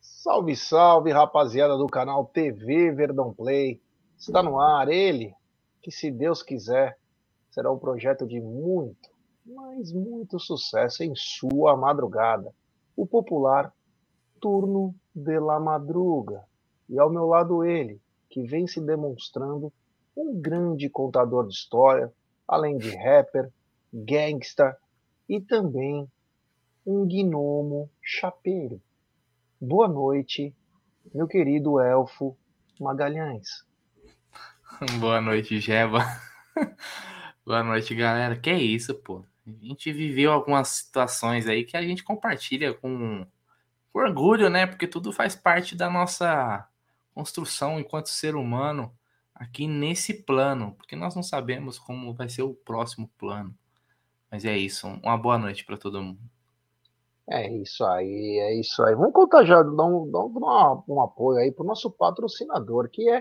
Salve, salve, rapaziada do canal TV Verdão Play. Está no ar ele, que se Deus quiser, será um projeto de muito, mas muito sucesso em sua madrugada. O popular Turno de la Madruga. E ao meu lado ele, que vem se demonstrando um grande contador de história, além de rapper, gangsta e também um gnomo chapeiro. Boa noite, meu querido elfo Magalhães. Boa noite, Jeba. Boa noite, galera. Que é isso, pô? A gente viveu algumas situações aí que a gente compartilha com, com orgulho, né? Porque tudo faz parte da nossa construção enquanto ser humano aqui nesse plano, porque nós não sabemos como vai ser o próximo plano. Mas é isso. Uma boa noite para todo mundo. É isso aí, é isso aí. Vamos contar já, dar um, dar um, um apoio aí para o nosso patrocinador, que é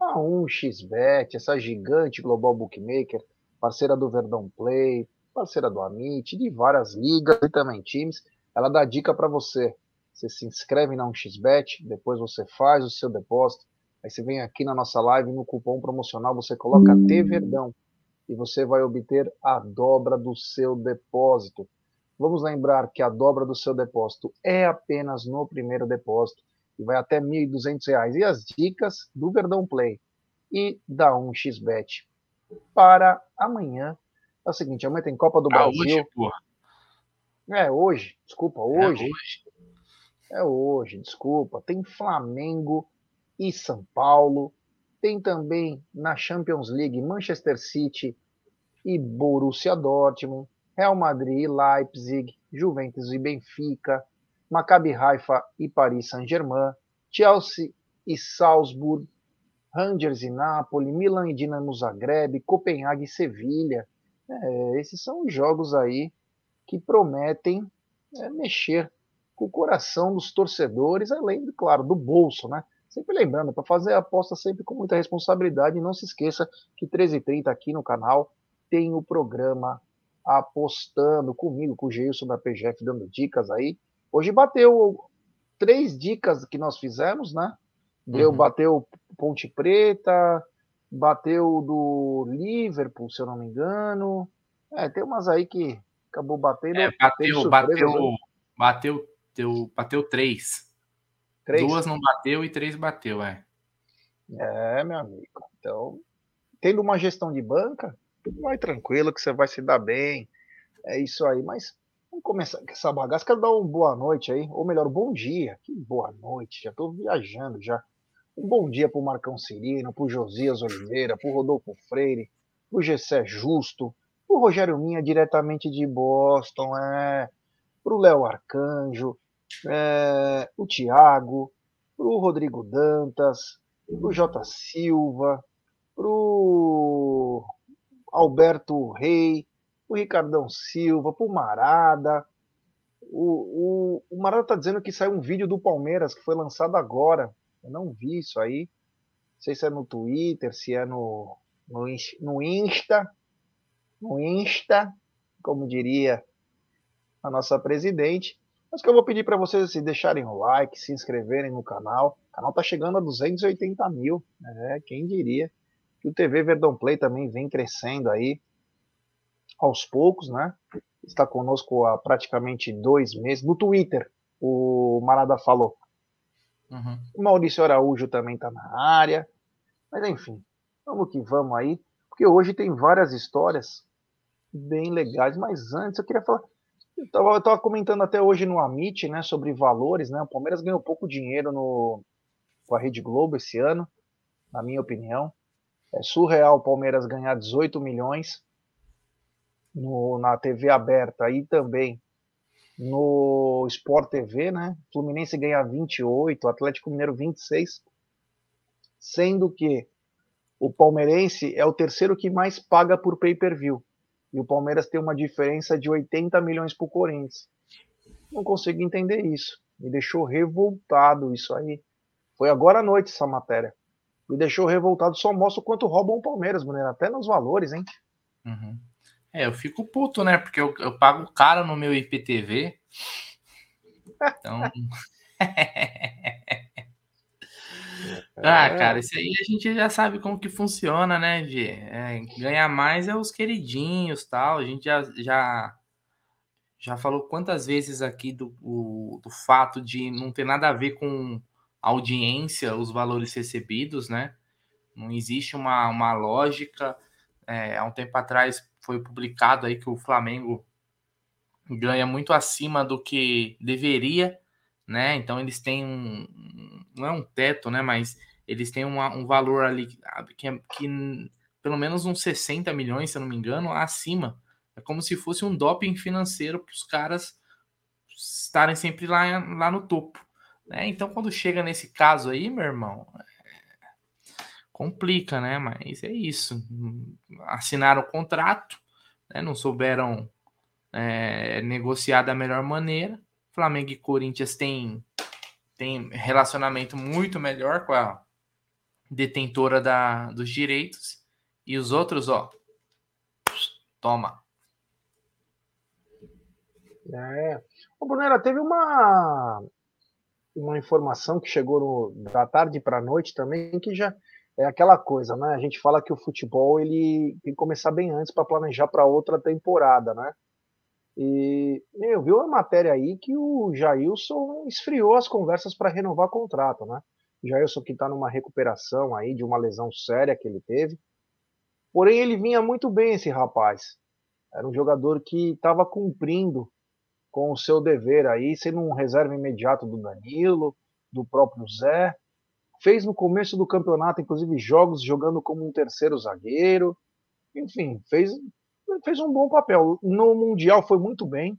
a 1xBet, essa gigante global bookmaker, parceira do Verdão Play, parceira do Amit, de várias ligas e também times. Ela dá dica para você. Você se inscreve na 1xBet, depois você faz o seu depósito, aí você vem aqui na nossa live, no cupom promocional você coloca T Verdão e você vai obter a dobra do seu depósito. Vamos lembrar que a dobra do seu depósito é apenas no primeiro depósito e vai até R$ 1.200. E as dicas do Verdão Play e da 1xBet para amanhã é o seguinte: amanhã tem Copa do ah, Brasil. Hoje, porra. É hoje, desculpa, hoje. É hoje. É hoje, desculpa. Tem Flamengo e São Paulo. Tem também na Champions League Manchester City e Borussia Dortmund. Real Madrid e Leipzig, Juventus e Benfica, Maccabi Haifa e Paris Saint-Germain, Chelsea e Salzburg, Rangers e Napoli, Milan e Dinamo Zagreb, Copenhague e Sevilha. É, esses são os jogos aí que prometem é, mexer com o coração dos torcedores, além, claro, do bolso, né? Sempre lembrando, para fazer a aposta sempre com muita responsabilidade, não se esqueça que 13h30 aqui no canal tem o programa apostando comigo, com o Geilson da PGF dando dicas aí. Hoje bateu três dicas que nós fizemos, né? Deu, uhum. Bateu Ponte Preta, bateu do Liverpool, se eu não me engano. É, tem umas aí que acabou batendo. É, bateu, bateu, né? bateu, bateu, bateu três. três. Duas não bateu e três bateu, é. É, meu amigo. Então, tendo uma gestão de banca, vai tranquilo que você vai se dar bem. É isso aí, mas vamos começar com essa bagaça. Quero dar uma boa noite aí, ou melhor, bom dia. Que boa noite, já estou viajando já. Um bom dia para o Marcão Cirino, para o Josias Oliveira, para o Rodolfo Freire, para o Gessé Justo, para o Rogério Minha, diretamente de Boston, é, para o Léo Arcanjo, é, o Tiago, para o Rodrigo Dantas, para o Jota Silva, para o Alberto Rei, o Ricardão Silva, pro Marada. O, o, o Marada tá dizendo que saiu um vídeo do Palmeiras que foi lançado agora. Eu não vi isso aí. Não sei se é no Twitter, se é no, no, no Insta. No Insta, como diria a nossa presidente. Mas que eu vou pedir para vocês se deixarem o like, se inscreverem no canal. O canal tá chegando a 280 mil. É, quem diria que o TV Verdão Play também vem crescendo aí aos poucos, né? Está conosco há praticamente dois meses. No Twitter, o Marada falou. Uhum. O Maurício Araújo também está na área. Mas enfim, vamos que vamos aí. Porque hoje tem várias histórias bem legais. Mas antes eu queria falar. Eu estava comentando até hoje no Amit, né, sobre valores, né? O Palmeiras ganhou pouco dinheiro no, com a Rede Globo esse ano, na minha opinião. É surreal o Palmeiras ganhar 18 milhões no, na TV aberta e também no Sport TV, né? Fluminense ganha 28, Atlético Mineiro 26, sendo que o palmeirense é o terceiro que mais paga por pay-per-view. E o Palmeiras tem uma diferença de 80 milhões para o Corinthians. Não consigo entender isso. Me deixou revoltado isso aí. Foi agora à noite essa matéria me deixou revoltado. Só mostra o quanto roubam o Palmeiras, mulher, até nos valores, hein? Uhum. É, eu fico puto, né? Porque eu, eu pago caro no meu IPTV Então. ah, cara, isso aí a gente já sabe como que funciona, né, Gê? É, ganhar mais é os queridinhos tal. A gente já, já, já falou quantas vezes aqui do, o, do fato de não ter nada a ver com audiência, os valores recebidos, né? Não existe uma, uma lógica. É, há um tempo atrás foi publicado aí que o Flamengo ganha muito acima do que deveria, né? Então eles têm um, não é um teto, né? Mas eles têm uma, um valor ali que, é, que pelo menos uns 60 milhões, se eu não me engano, acima. É como se fosse um doping financeiro para os caras estarem sempre lá, lá no topo. Né? Então, quando chega nesse caso aí, meu irmão, é... complica, né? Mas é isso. Assinaram o contrato, né? não souberam é, negociar da melhor maneira. Flamengo e Corinthians têm, têm relacionamento muito melhor com a detentora da, dos direitos. E os outros, ó, toma. É. O Brunera, teve uma, uma informação que chegou no, da tarde para a noite também, que já é aquela coisa, né? A gente fala que o futebol ele tem que começar bem antes para planejar para outra temporada, né? E eu vi uma matéria aí que o Jailson esfriou as conversas para renovar contrato, né? O Jailson que está numa recuperação aí de uma lesão séria que ele teve. Porém, ele vinha muito bem, esse rapaz. Era um jogador que estava cumprindo com o seu dever aí, sendo um reserva imediato do Danilo, do próprio Zé. Fez no começo do campeonato, inclusive, jogos jogando como um terceiro zagueiro. Enfim, fez fez um bom papel. No Mundial foi muito bem.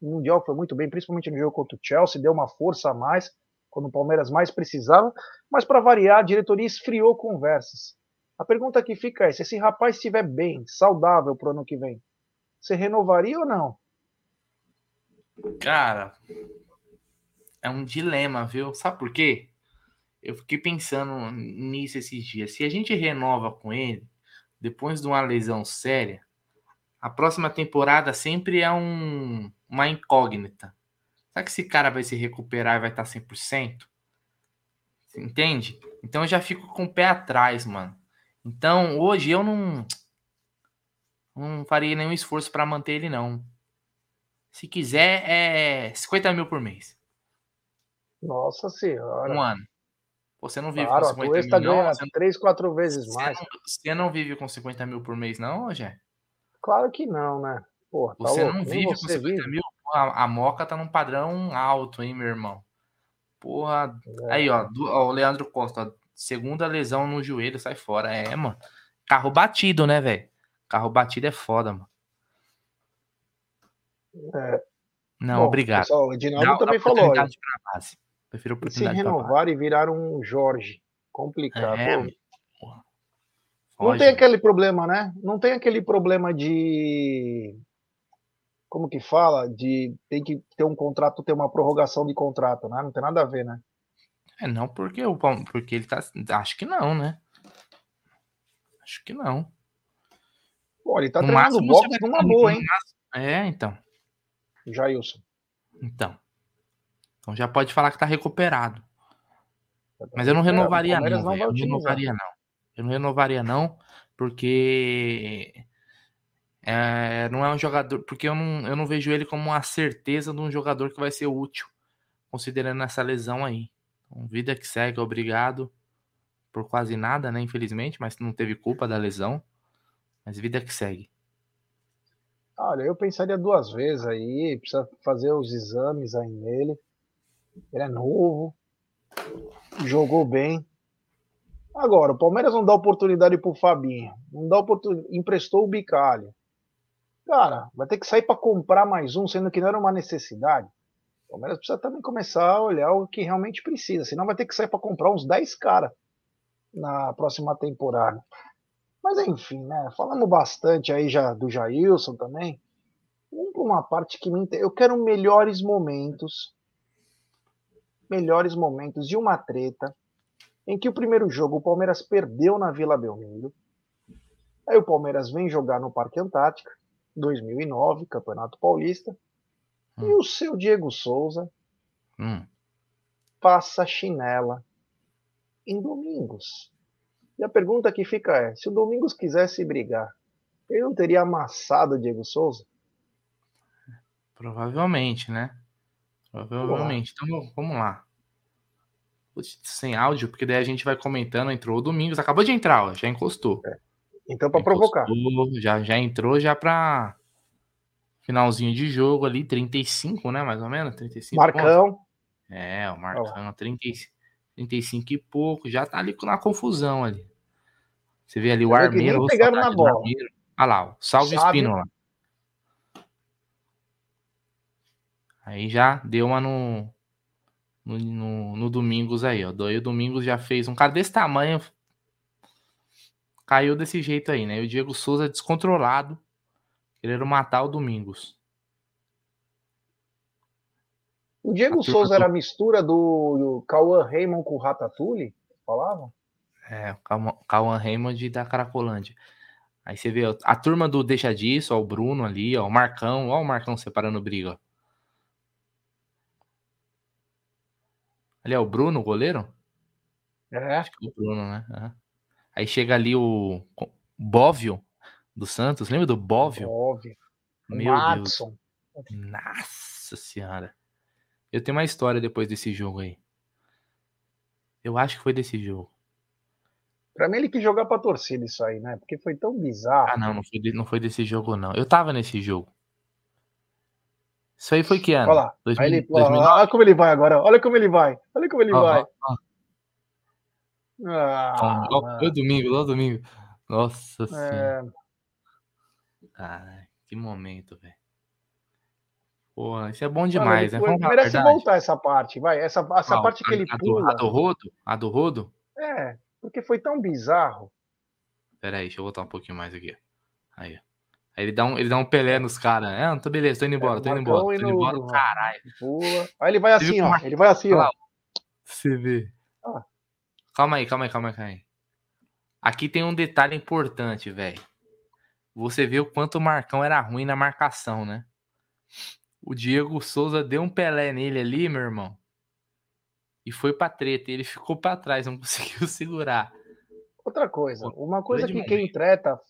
No Mundial foi muito bem, principalmente no jogo contra o Chelsea, deu uma força a mais quando o Palmeiras mais precisava. Mas para variar, a diretoria esfriou conversas. A pergunta que fica é: se esse rapaz estiver bem, saudável para o ano que vem, você renovaria ou não? Cara, é um dilema, viu? Sabe por quê? Eu fiquei pensando nisso esses dias. Se a gente renova com ele, depois de uma lesão séria, a próxima temporada sempre é um, uma incógnita. Será que esse cara vai se recuperar e vai estar 100%? Você entende? Então eu já fico com o pé atrás, mano. Então hoje eu não, não faria nenhum esforço para manter ele, não. Se quiser, é 50 mil por mês. Nossa senhora. Um ano. Você não vive claro, com 50 mil, tá não? Você 3, 4 vezes você mais. Não, você não vive com 50 mil por mês, não, Rogério? Claro que não, né? Porra, tá você louco. não vive você com 50 vive. mil? A, a, Moca tá num padrão alto, hein, meu irmão? Porra. É. Aí, ó, do, ó, o Leandro Costa, ó, segunda lesão no joelho, sai fora. É, mano. Carro batido, né, velho? Carro batido é foda, mano. É. Não, Bom, obrigado. Pessoal, o Edinaldo dá, também dá falou. Prefiro se renovar e virar um Jorge. Complicado. É, não tem aquele problema, né? Não tem aquele problema de. Como que fala? De tem que ter um contrato, ter uma prorrogação de contrato, né? Não tem nada a ver, né? É, não porque o porque ele tá. Acho que não, né? Acho que não. Pô, ele tá no treinando boxe numa boa, hein? É, então. Jailson. Então. Então já pode falar que tá recuperado. Mas eu não renovaria, não. não eu não renovaria, não. Eu não renovaria, não, porque é, não é um jogador. Porque eu não, eu não vejo ele como uma certeza de um jogador que vai ser útil, considerando essa lesão aí. Então, vida que segue, obrigado por quase nada, né? Infelizmente, mas não teve culpa da lesão. Mas vida que segue. Olha, eu pensaria duas vezes aí, precisa fazer os exames aí nele. Ele é novo, jogou bem. Agora, o Palmeiras não dá oportunidade pro Fabinho, não dá oportunidade, emprestou o Bicalho. Cara, vai ter que sair para comprar mais um, sendo que não era uma necessidade. O Palmeiras precisa também começar a olhar o que realmente precisa, senão vai ter que sair para comprar uns 10 caras na próxima temporada. Mas enfim, né? Falamos bastante aí já do Jailson também. Vamos para uma parte que me interessa. Eu quero melhores momentos. Melhores momentos de uma treta em que o primeiro jogo o Palmeiras perdeu na Vila Belmiro. Aí o Palmeiras vem jogar no Parque Antártica, 2009, Campeonato Paulista. Hum. E o seu Diego Souza Hum. passa chinela em Domingos. E a pergunta que fica é: se o Domingos quisesse brigar, ele não teria amassado o Diego Souza? Provavelmente, né? Provavelmente. Então vamos lá. Sem áudio, porque daí a gente vai comentando. Entrou o Domingos, acabou de entrar, ó, já encostou. Então, para provocar. Já, já entrou já pra finalzinho de jogo ali, 35, né? Mais ou menos. 35 pontos. Marcão, É, o Marcão, 30, e- 35 e pouco, já tá ali na confusão ali. Você vê ali o que Armeiro. nem ô, pegaram na bola. Olha lá, ó, salve Sábio. Espínola. Aí já deu uma no, no, no, no Domingos aí, ó. Daí o Domingos já fez um cara desse tamanho. Caiu desse jeito aí, né? E o Diego Souza descontrolado, querendo matar o Domingos. o Diego Souza era a mistura do, do Cauã Raymond com o Ratatouille? Falavam? É, o Cauã Raymond da Caracolândia. Aí você vê ó, a turma do Deixa Disso, ó, o Bruno ali, ó, o Marcão, ó o Marcão separando briga. Ali é o Bruno, o goleiro? É. Acho que é o Bruno, né? Aham. Aí chega ali o Bóvio do Santos, lembra do Bóvio? Óbvio. O Meu Deus. Nossa senhora. Eu tenho uma história depois desse jogo aí. Eu acho que foi desse jogo. Pra mim, ele quis jogar pra torcida isso aí, né? Porque foi tão bizarro. Ah, não, não foi, não foi desse jogo, não. Eu tava nesse jogo. Isso aí foi que ano? Olha lá. 2000, Aí ele, 2009? olha como ele vai agora. Olha como ele vai. Olha como ele vai. Ah, mano. ó, domingo, ó, domingo. Nossa senhora. É, Ai, que momento, velho. Pô, isso é bom mano, demais, ele né? a merece voltar essa parte, vai. Essa, essa parte que ele a do, pula. a do rodo? A do rodo? É, porque foi tão bizarro. Pera aí, deixa eu voltar um pouquinho mais aqui. Aí. Aí ele dá um, ele dá um pelé nos caras. né? Ah, tô beleza, tô indo embora, tô indo embora. Tô indo embora, no- caralho. Pula. Aí ele vai assim, ó. Ele vai assim, ó. Você vê. Ah. Calma aí, calma aí, calma aí, calma aí. Aqui tem um detalhe importante, velho. Você vê o quanto o Marcão era ruim na marcação, né? O Diego Souza deu um Pelé nele ali, meu irmão. E foi pra treta. e Ele ficou pra trás, não conseguiu segurar. Outra coisa, uma coisa que quem treta,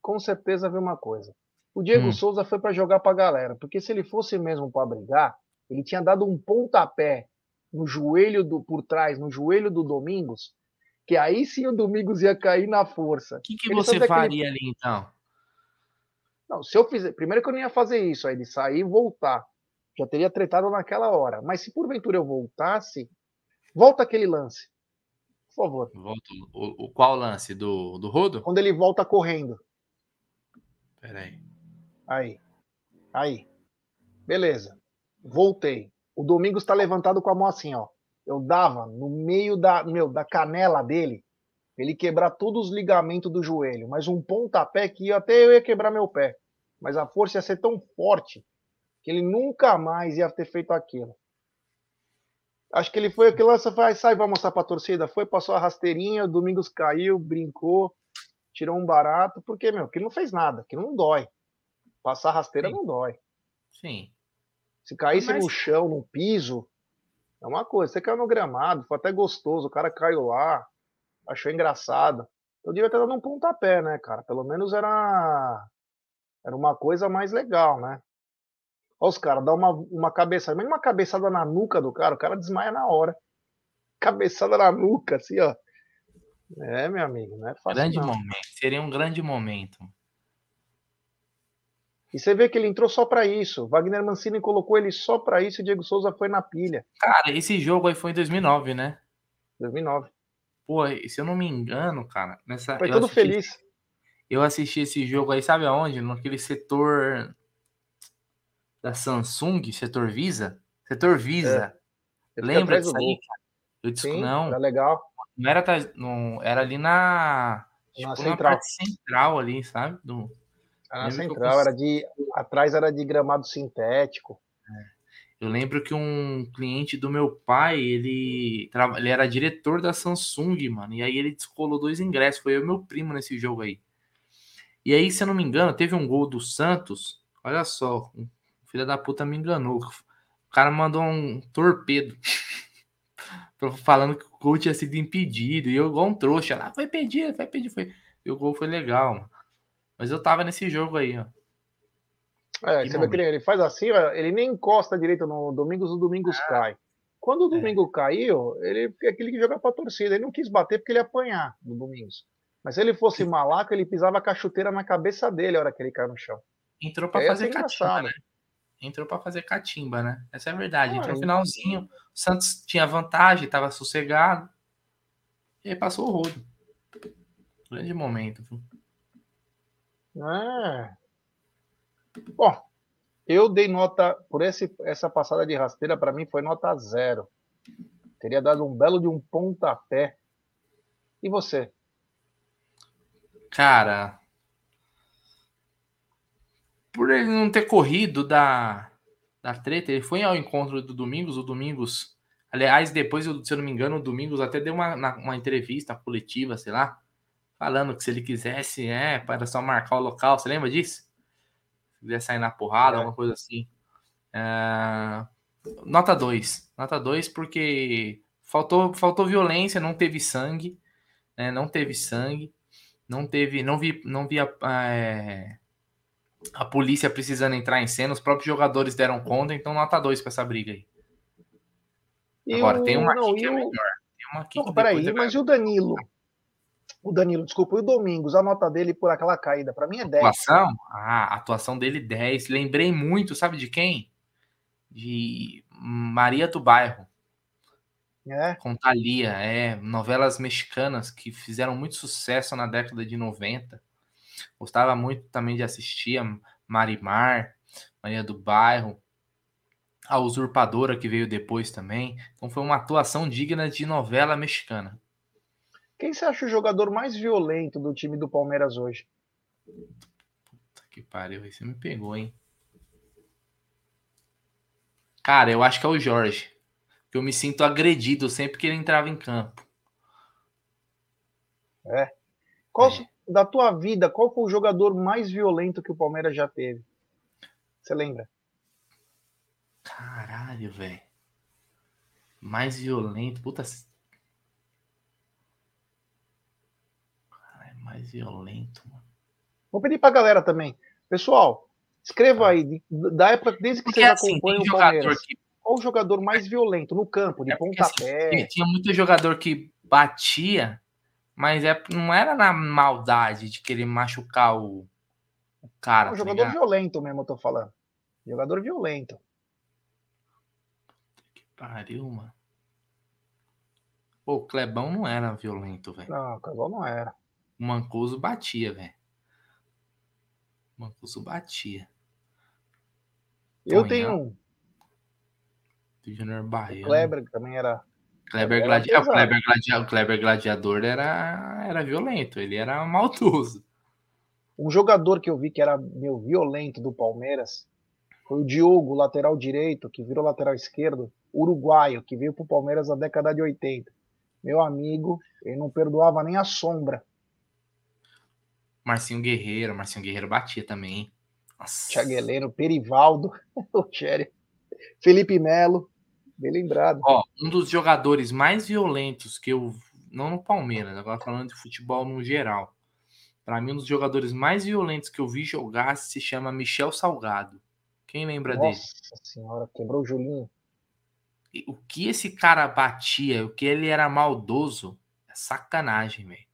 com certeza vê uma coisa. O Diego Hum. Souza foi pra jogar pra galera, porque se ele fosse mesmo pra brigar, ele tinha dado um pontapé no joelho do por trás, no joelho do Domingos, que aí sim o Domingos ia cair na força. O que, que Ele você fazia aquele- faria ali, então? Não, se eu fizer, primeiro que eu não ia fazer isso, aí de sair e voltar. Já teria tretado naquela hora. Mas se porventura eu voltasse, volta aquele lance. Por favor. Volta, o, o- qual lance? Do, do rodo? Quando ele volta correndo. Pera aí. Aí. Beleza. Voltei. O Domingos tá levantado com a mão assim, ó. Eu dava no meio da, meu, da canela dele, ele quebrar todos os ligamentos do joelho, mas um pontapé que ia- até eu ia quebrar meu pé. Mas a força ia ser tão forte que ele nunca mais ia ter feito aquilo. Acho que ele foi aquele lance, vai, sai, vai mostrar pra torcida. Foi, passou a rasteirinha, o Domingos caiu, brincou, tirou um barato, porque, meu, que não fez nada, que não dói. Passar rasteira Sim. não dói. Sim. Se caísse Mas- no chão, no piso, é uma coisa. Você caiu no gramado, foi até gostoso, o cara caiu lá, achou engraçado. Eu devia ter dado um pontapé, né, cara? Pelo menos era era uma coisa mais legal, né? Olha os caras, dá uma, uma cabeçada, mesmo uma cabeçada na nuca do cara, o cara desmaia na hora. Cabeçada na nuca, assim, ó. É, meu amigo, não é fácil Grande não. momento. Seria um grande momento. E você vê que ele entrou só pra isso. Wagner Mancini colocou ele só pra isso e Diego Souza foi na pilha. Cara, esse jogo aí foi em 2009, né? 2009. Pô, e se eu não me engano, cara, nessa Foi todo assisti- feliz. Eu assisti esse jogo aí, sabe aonde? Naquele setor da Samsung, setor Visa. Setor Visa. Fiquei Lembra disso aí, cara? Eu disse, Sim, não, era legal. não era, atrás- não, era ali na, tipo, na central. parte central ali, sabe? Do, Era na eu central, era de. Atrás era de gramado sintético. Eu lembro que um cliente do meu pai, ele, ele era diretor da Samsung, mano. E aí ele descolou dois ingressos. Foi eu e meu primo nesse jogo aí. E aí, se eu não me engano, teve um gol do Santos. Olha só, filho da puta me enganou. cara mandou um torpedo. falando que o gol tinha sido impedido. E eu igual um trouxa lá, foi impedido, foi impedido. Foi... E o gol foi legal, mano. Mas eu tava nesse jogo aí, ó. É, você vê que ele faz assim, ele nem encosta direito no Domingos, o Domingos ah, cai. Quando o é. Domingo é. caiu, ele é aquele que joga pra torcida. Ele não quis bater porque ele ia apanhar no Domingos. Mas se ele fosse malaco, ele pisava a chuteira na cabeça dele a hora que ele caiu no chão. Entrou pra fazer catimba, né? Entrou pra fazer catimba, né? Essa é a verdade. Entrou no finalzinho. O Santos tinha vantagem, tava sossegado. E aí passou o rodo. Grande momento. É. Bom, eu dei nota por esse, essa passada de rasteira, para mim foi nota zero. Teria dado um belo de um pontapé. E você? Cara, por ele não ter corrido da, da treta, ele foi ao encontro do Domingos, o Domingos, aliás, depois, se eu não me engano, o Domingos até deu uma, uma entrevista coletiva, sei lá, falando que se ele quisesse, é, para só marcar o local, você lembra disso? Se quiser sair na porrada, é. alguma coisa assim. É... Nota 2. Nota 2 porque faltou, faltou violência, não teve sangue, né? não teve sangue. Não teve, não vi, não vi a, é, a polícia precisando entrar em cena, os próprios jogadores deram conta, então nota 2 para essa briga aí. E Agora, tem uma não, que é melhor. Tem uma aqui não, peraí, mas e o Danilo? O Danilo, desculpa, e o Domingos, a nota dele por aquela caída, para mim é 10. Atuação? Ah, atuação dele 10. Lembrei muito, sabe de quem? De Maria do Bairro. É. Com Thalia, é. Novelas mexicanas que fizeram muito sucesso na década de 90. Gostava muito também de assistir a Marimar, Maria do Bairro, a Usurpadora que veio depois também. Então foi uma atuação digna de novela mexicana. Quem você acha o jogador mais violento do time do Palmeiras hoje? Puta que pariu, você me pegou, hein? Cara, eu acho que é o Jorge que eu me sinto agredido sempre que ele entrava em campo. É. Qual, é. Da tua vida, qual foi o jogador mais violento que o Palmeiras já teve? Você lembra? Caralho, velho. Mais violento. Puta. Caralho, mais violento, mano. Vou pedir pra galera também. Pessoal, escreva aí, da época, desde que Porque, vocês assim, acompanham o Palmeiras. Que qual o jogador mais violento no campo, de é pontapé? Assim, tinha muito jogador que batia, mas é, não era na maldade de querer machucar o, o cara. É um tá jogador ligado? violento mesmo, eu tô falando. Jogador violento. Que pariu, mano. Pô, o Clebão não era violento, velho. Não, o Clebão não era. O Mancuso batia, velho. O Mancuso batia. Eu tenho um Júnior Baiano. O Kleber também era. Kleber, Gladi... o, Kleber Gladiador, o Kleber Gladiador era, era violento, ele era maldoso. Um jogador que eu vi que era meu violento do Palmeiras foi o Diogo, lateral direito, que virou lateral esquerdo, uruguaio, que veio pro Palmeiras na década de 80. Meu amigo, ele não perdoava nem a sombra. Marcinho Guerreiro, Marcinho Guerreiro batia também. Nossa. Thiago Heleno, Perivaldo, o Felipe Melo. Bem lembrado. Ó, um dos jogadores mais violentos que eu. Não no Palmeiras, agora falando de futebol no geral. Para mim, um dos jogadores mais violentos que eu vi jogar se chama Michel Salgado. Quem lembra Nossa dele? Nossa senhora, quebrou o Julinho. O que esse cara batia, o que ele era maldoso, é sacanagem, velho.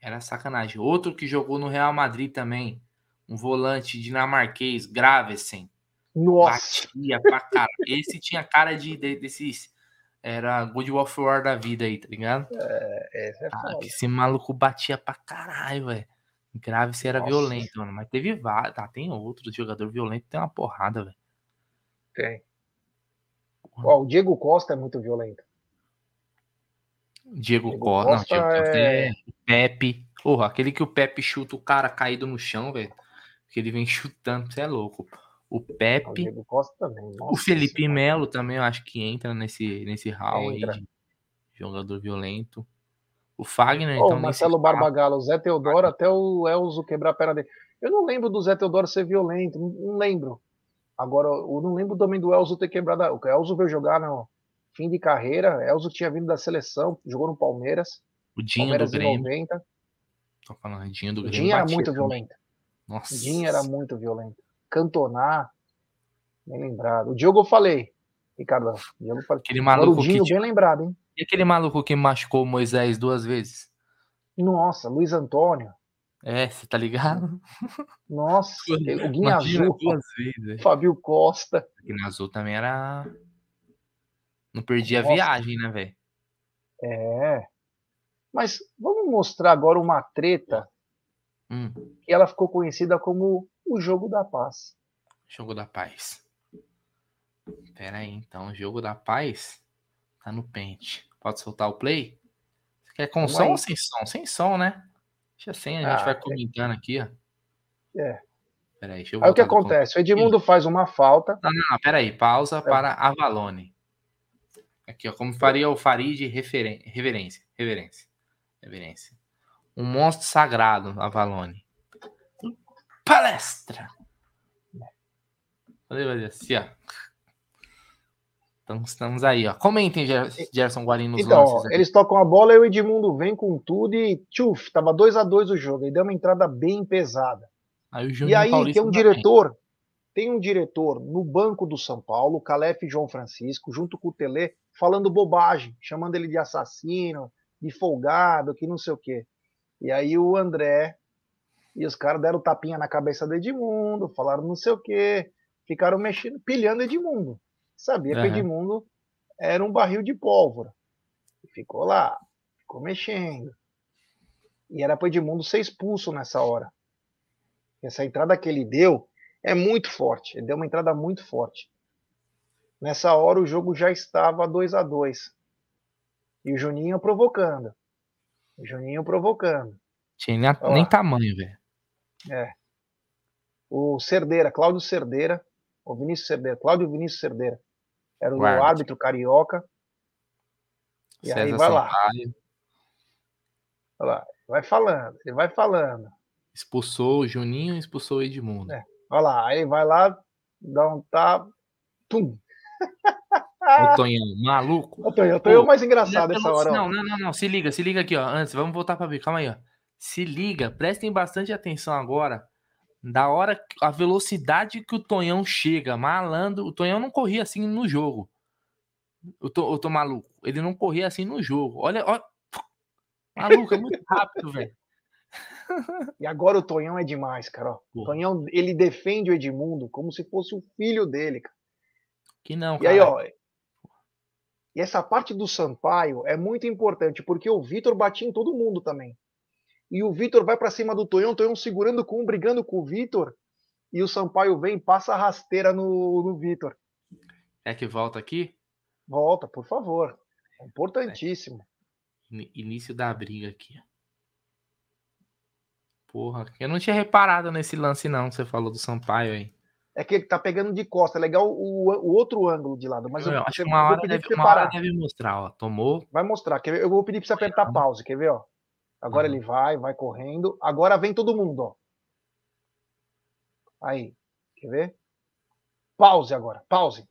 Era sacanagem. Outro que jogou no Real Madrid também, um volante dinamarquês, Gravesen. Nossa. Batia pra cara. Esse tinha cara de, de desses. Era Good of War da vida aí, tá ligado? É, esse é ah, Esse maluco batia pra caralho, velho. Grave se era Nossa. violento, mano. Mas teve vários. Tá, tem outro jogador violento tem uma porrada, velho. Tem. Ó, o Diego Costa é muito violento. Diego, Diego Costa. Não, Diego Costa é... é... Pepe. Porra, aquele que o Pepe chuta o cara caído no chão, velho. Que ele vem chutando, você é louco o Pepe, o, Costa também. O Felipe Melo também, eu acho que entra nesse, nesse hall entra. aí de jogador violento. O Fagner, oh, então. O Marcelo Barbagalo, o Zé Teodoro, até o Elzo quebrar a perna dele. Eu não lembro do Zé Teodoro ser violento, não lembro. Agora, eu não lembro também do Elzo ter quebrado. O Elzo veio jogar no fim de carreira. Elzo tinha vindo da seleção, jogou no Palmeiras. O Dinho Palmeiras do Grêmio. 90. Tô falando, Dinho do Grêmio. Dinho era muito violento. Nossa. O Dinho era muito violento. Cantonar, bem lembrado. O Diogo eu falei, Ricardo. Diogo falei. Aquele maluco que. bem lembrado, hein? E aquele maluco que machucou o Moisés duas vezes? Nossa, Luiz Antônio. É, você tá ligado? Nossa, o Guinha Azul, duas vezes. Fábio Costa. O Guinha Azul também era. Não perdia a Nossa. viagem, né, velho? É. Mas vamos mostrar agora uma treta Hum, que ela ficou conhecida como o jogo da paz. jogo da paz. Pera aí, então. Jogo da paz tá no pente. Pode soltar o play? Você quer com som aí. ou sem som? Sem som, né? Deixa sem, a gente Ah, vai é. comentando aqui, ó. É. Pera aí, deixa eu Aí o que acontece? O Edmundo faz uma falta. Não, não, não, peraí. Pausa É. para Avalone. Aqui, ó. Como faria o Farid referen- reverência. Reverência. Reverência. Um monstro sagrado, Avalone. Palestra! Falei, vai assim, ó. Então, estamos aí, ó. Comentem, Ger- Gerson Guarim, nos Então, lances. eles tocam a bola e o Edmundo vem com tudo e tchuf, tava 2 a 2 o jogo. E deu uma entrada bem pesada. Aí o E aí Paulista tem um diretor, tem um diretor no banco do São Paulo, Calef João Francisco, junto com o Tele, falando bobagem, chamando ele de assassino, de folgado, que não sei o quê. E aí o André e os caras deram tapinha na cabeça do Edmundo, falaram não sei o quê, ficaram mexendo, pilhando Edmundo. Sabia que o Aham. Edmundo era um barril de pólvora. E ficou lá, ficou mexendo. E era para Edmundo ser expulso nessa hora. Essa entrada que ele deu é muito forte. Ele deu uma entrada muito forte. Nessa hora o jogo já estava 2 a 2 E o Juninho provocando. O Juninho provocando. Tinha nem, nem tamanho, velho. O Cerdeira, Cláudio Cerdeira, o Vinícius Cerdeira, Cláudio Vinícius Cerdeira. Era o O árbitro. árbitro carioca. E aí César vai lá. Olha lá, vai falando, ele vai falando. expulsou o Juninho e expulsou o Edmundo. É. Olha lá, aí vai lá, dá um tapa, tum. O Tonhão, maluco. Eu tô, eu tô eu mais engraçado Ele é essa hora. Não, não, não, não. Se liga, se liga aqui, ó. Antes, vamos voltar pra ver. Calma aí, ó. Se liga, prestem bastante atenção agora. Da hora, a velocidade que o Tonhão chega, malandro. O Tonhão não corria assim no jogo. Eu tô, eu tô maluco. Ele não corria assim no jogo. Olha, olha. Maluco, é muito rápido, velho. E agora o Tonhão é demais, cara. O. Tonhão, ele defende o Edmundo como se fosse o filho dele, cara. Que não, E cara. aí, ó. E essa parte do Sampaio é muito importante, porque o Vitor batia em todo mundo também. E o Vitor vai pra cima do Tonhão, o Tonhão segurando com um, brigando com o Vitor. E o Sampaio vem e passa a rasteira no, no Vitor. É que volta aqui? Volta, por favor. É importantíssimo. Ini- Início da briga aqui. Porra, eu não tinha reparado nesse lance, não. Você falou do Sampaio aí. É que ele tá pegando de costa. É legal o, o outro ângulo de lado. Mas eu, Eu acho que uma hora, deve, uma hora deve mostrar, ó. Tomou. Vai mostrar. Quer ver? Eu vou pedir pra você apertar pause. Quer ver, ó? Agora Uhum. ele vai, vai correndo. Agora vem todo mundo, ó. Aí. Quer ver? Pause agora. Pause.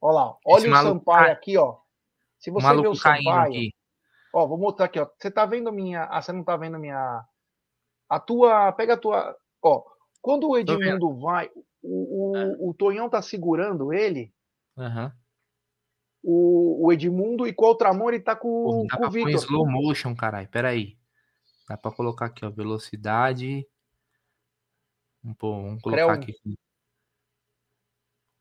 Olha lá. ó. Olha Esse o maluco Sampaio aqui, ó. Se O você vê maluco o caindo Sampaio. aqui. Ó, vou mostrar aqui, ó. Você tá vendo minha. Ah, você não tá vendo a minha. A tua. Pega a tua. Ó. Quando o. Edmundo vai. O, o, o Tonhão tá segurando ele. Aham. O, o Edmundo e com a outra mão ele tá com, com dá o pôr em Vitor. slow motion, caralho. Pera aí. Dá pra colocar aqui, ó. Velocidade. Pôr, vamos colocar Creu. aqui.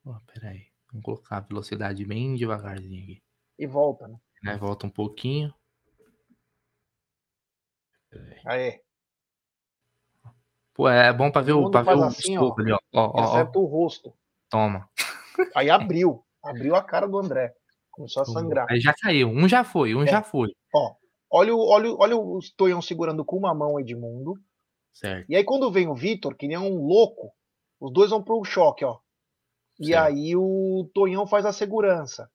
Ó, pera aí. Vamos colocar a velocidade bem devagarzinho aqui. E volta, né? Né? Volta um pouquinho. Aí. Pô, é bom pra ver o, mundo pra ver o assim, escopo ali, ó. Ó, ó, ó. o rosto. Toma. Aí abriu. Abriu a cara do André. Começou a sangrar. Aí já caiu. Um já foi, um É. já foi. Olha o, olha, o- olha o Tonhão segurando com uma mão o Edmundo. Certo. E aí quando vem o Vitor, que nem um louco, os dois vão pro choque, ó. E Certo. aí o Tonhão faz a segurança.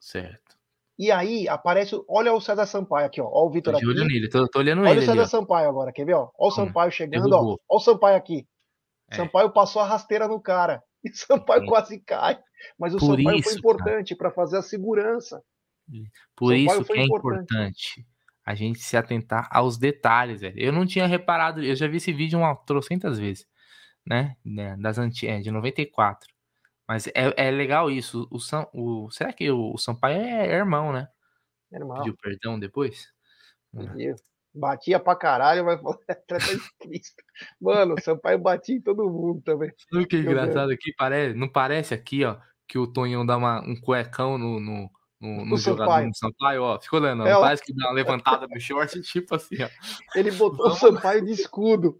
Certo. E aí aparece. Olha o César Sampaio aqui, ó. Olha o Vitor aqui. olho nele, tô, tô olhando Olha ele o ali, César ó. Sampaio agora, quer ver? Ó? Olha o Hum, Sampaio chegando, ó. Olha o Sampaio aqui. É. Sampaio passou a rasteira no cara. e o Sampaio é. quase cai. Mas o Por Sampaio isso, foi importante para fazer a segurança. Por isso que é importante. importante. a gente se atentar aos detalhes, velho. Eu não tinha reparado, eu já vi esse vídeo uma trocentas vezes, né? né das antigas, é, de 94. Mas é, é legal isso. O, Sam, o, será que o, o Sampaio é, é irmão, né? Irmão. Pediu perdão depois? Pediu. Batia pra caralho, mas Cristo. Mano, o Sampaio batia em todo mundo também. Sabe o que é engraçado aqui? Parece, não parece aqui, ó, que o Tonhão dá uma, um cuecão no, no, no, no jogador Sampaio. do Sampaio, ó. Ficou olhando, é, parece que dá uma levantada no short, tipo assim, ó. Ele botou o Sampaio de escudo.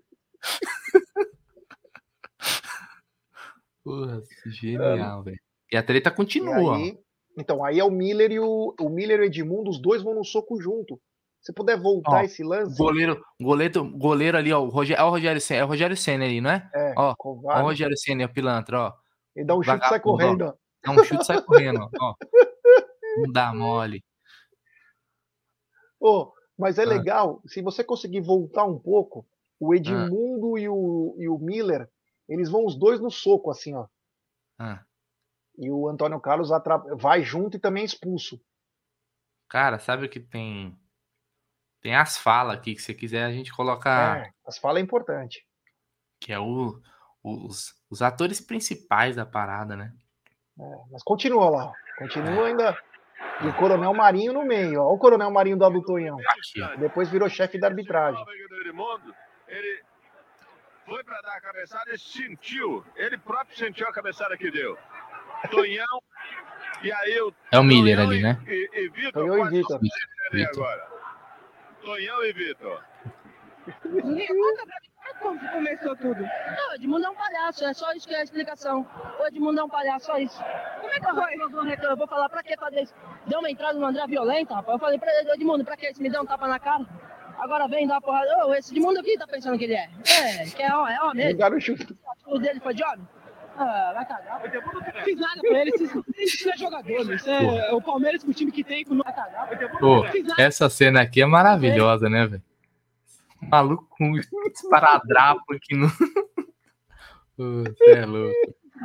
Porra, genial, velho. E a treta continua. Aí, então, aí é o Miller e o, o Miller e o Edmundo, os dois vão no soco junto. Se puder voltar ó, esse lance. Goleiro, goleiro, goleiro ali, ó. O Rogério, é o Rogério Senna, é o Rogério Senna ali, não é? É, ó, ó o Rogério Senna, o pilantra, ó. Ele dá um chute e sai correndo, ó. Dá um chute e sai correndo, ó. Não dá mole. Oh, mas é ah. legal, se você conseguir voltar um pouco, o Edmundo ah. e, o, e o Miller, eles vão os dois no soco, assim, ó. Ah. E o Antônio Carlos vai junto e também é expulso. Cara, sabe o que tem tem as falas aqui, que se quiser a gente coloca. É, as falas é importante. Que é o, os, os atores principais da parada, né? É, mas continua lá. Continua é. ainda. E o Coronel Marinho no meio. Olha o Coronel Marinho do Abutonhão. Depois virou chefe da arbitragem. Ele foi para dar a cabeçada e sentiu. Ele próprio sentiu a cabeçada que deu. Tonhão. E aí o. É o Miller ali, né? E, e Vitor. Tonhão e Vitor. Agora. Tonhão e Vitor. Como começou tudo? Não, o Edmundo é um palhaço, é só isso que é a explicação. O Edmundo é um palhaço, só isso. Como é que foi? Eu vou falar, pra que fazer isso? Deu uma entrada no André violenta, rapaz. Eu falei pra ele, Edmundo, pra que isso? Me deu um tapa na cara. Agora vem dar uma porrada. Ô, esse Edmundo aqui tá pensando que ele é. É, que é homem, é homem mesmo. O dele foi de homem? Ah, vai cagar. Fiz nada pra ele. Isso é jogador, isso é o Palmeiras com o time que tem. Com... Vai cagar. Pô, essa cena aqui é maravilhosa, né, velho? Maluco com esparadrapo aqui no. Você é louco.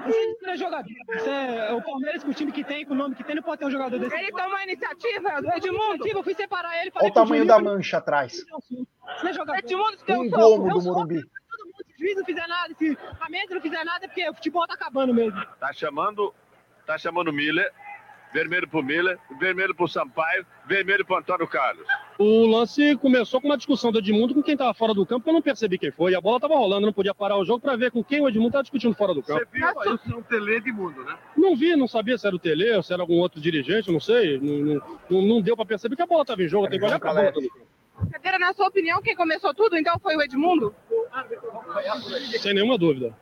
Isso é jogador. Isso é o Palmeiras com o time que tem, com o nome que tem, não pode ter um jogador desse. Ele tomou a iniciativa do Edmundo. Eu fui separar ele. Olha o tamanho da mancha atrás. Isso é jogador. Edmundo, um gomo do Morumbi juiz não fizer nada, se a mesa não fizer nada, é porque o futebol tá acabando mesmo. Tá chamando, tá chamando o Miller, vermelho pro Miller, vermelho pro Sampaio, vermelho pro Antônio Carlos. O lance começou com uma discussão do Edmundo com quem tava fora do campo, eu não percebi quem foi. A bola tava rolando, não podia parar o jogo para ver com quem o Edmundo tava discutindo fora do campo. Você viu isso no Tele Edmundo, né? Não vi, não sabia se era o Tele ou se era algum outro dirigente, não sei. Não, não, não deu para perceber que a bola tava em jogo, tem que olhar pra bola. Cadeira, na sua opinião, quem começou tudo, então, foi o Edmundo? Sem nenhuma dúvida.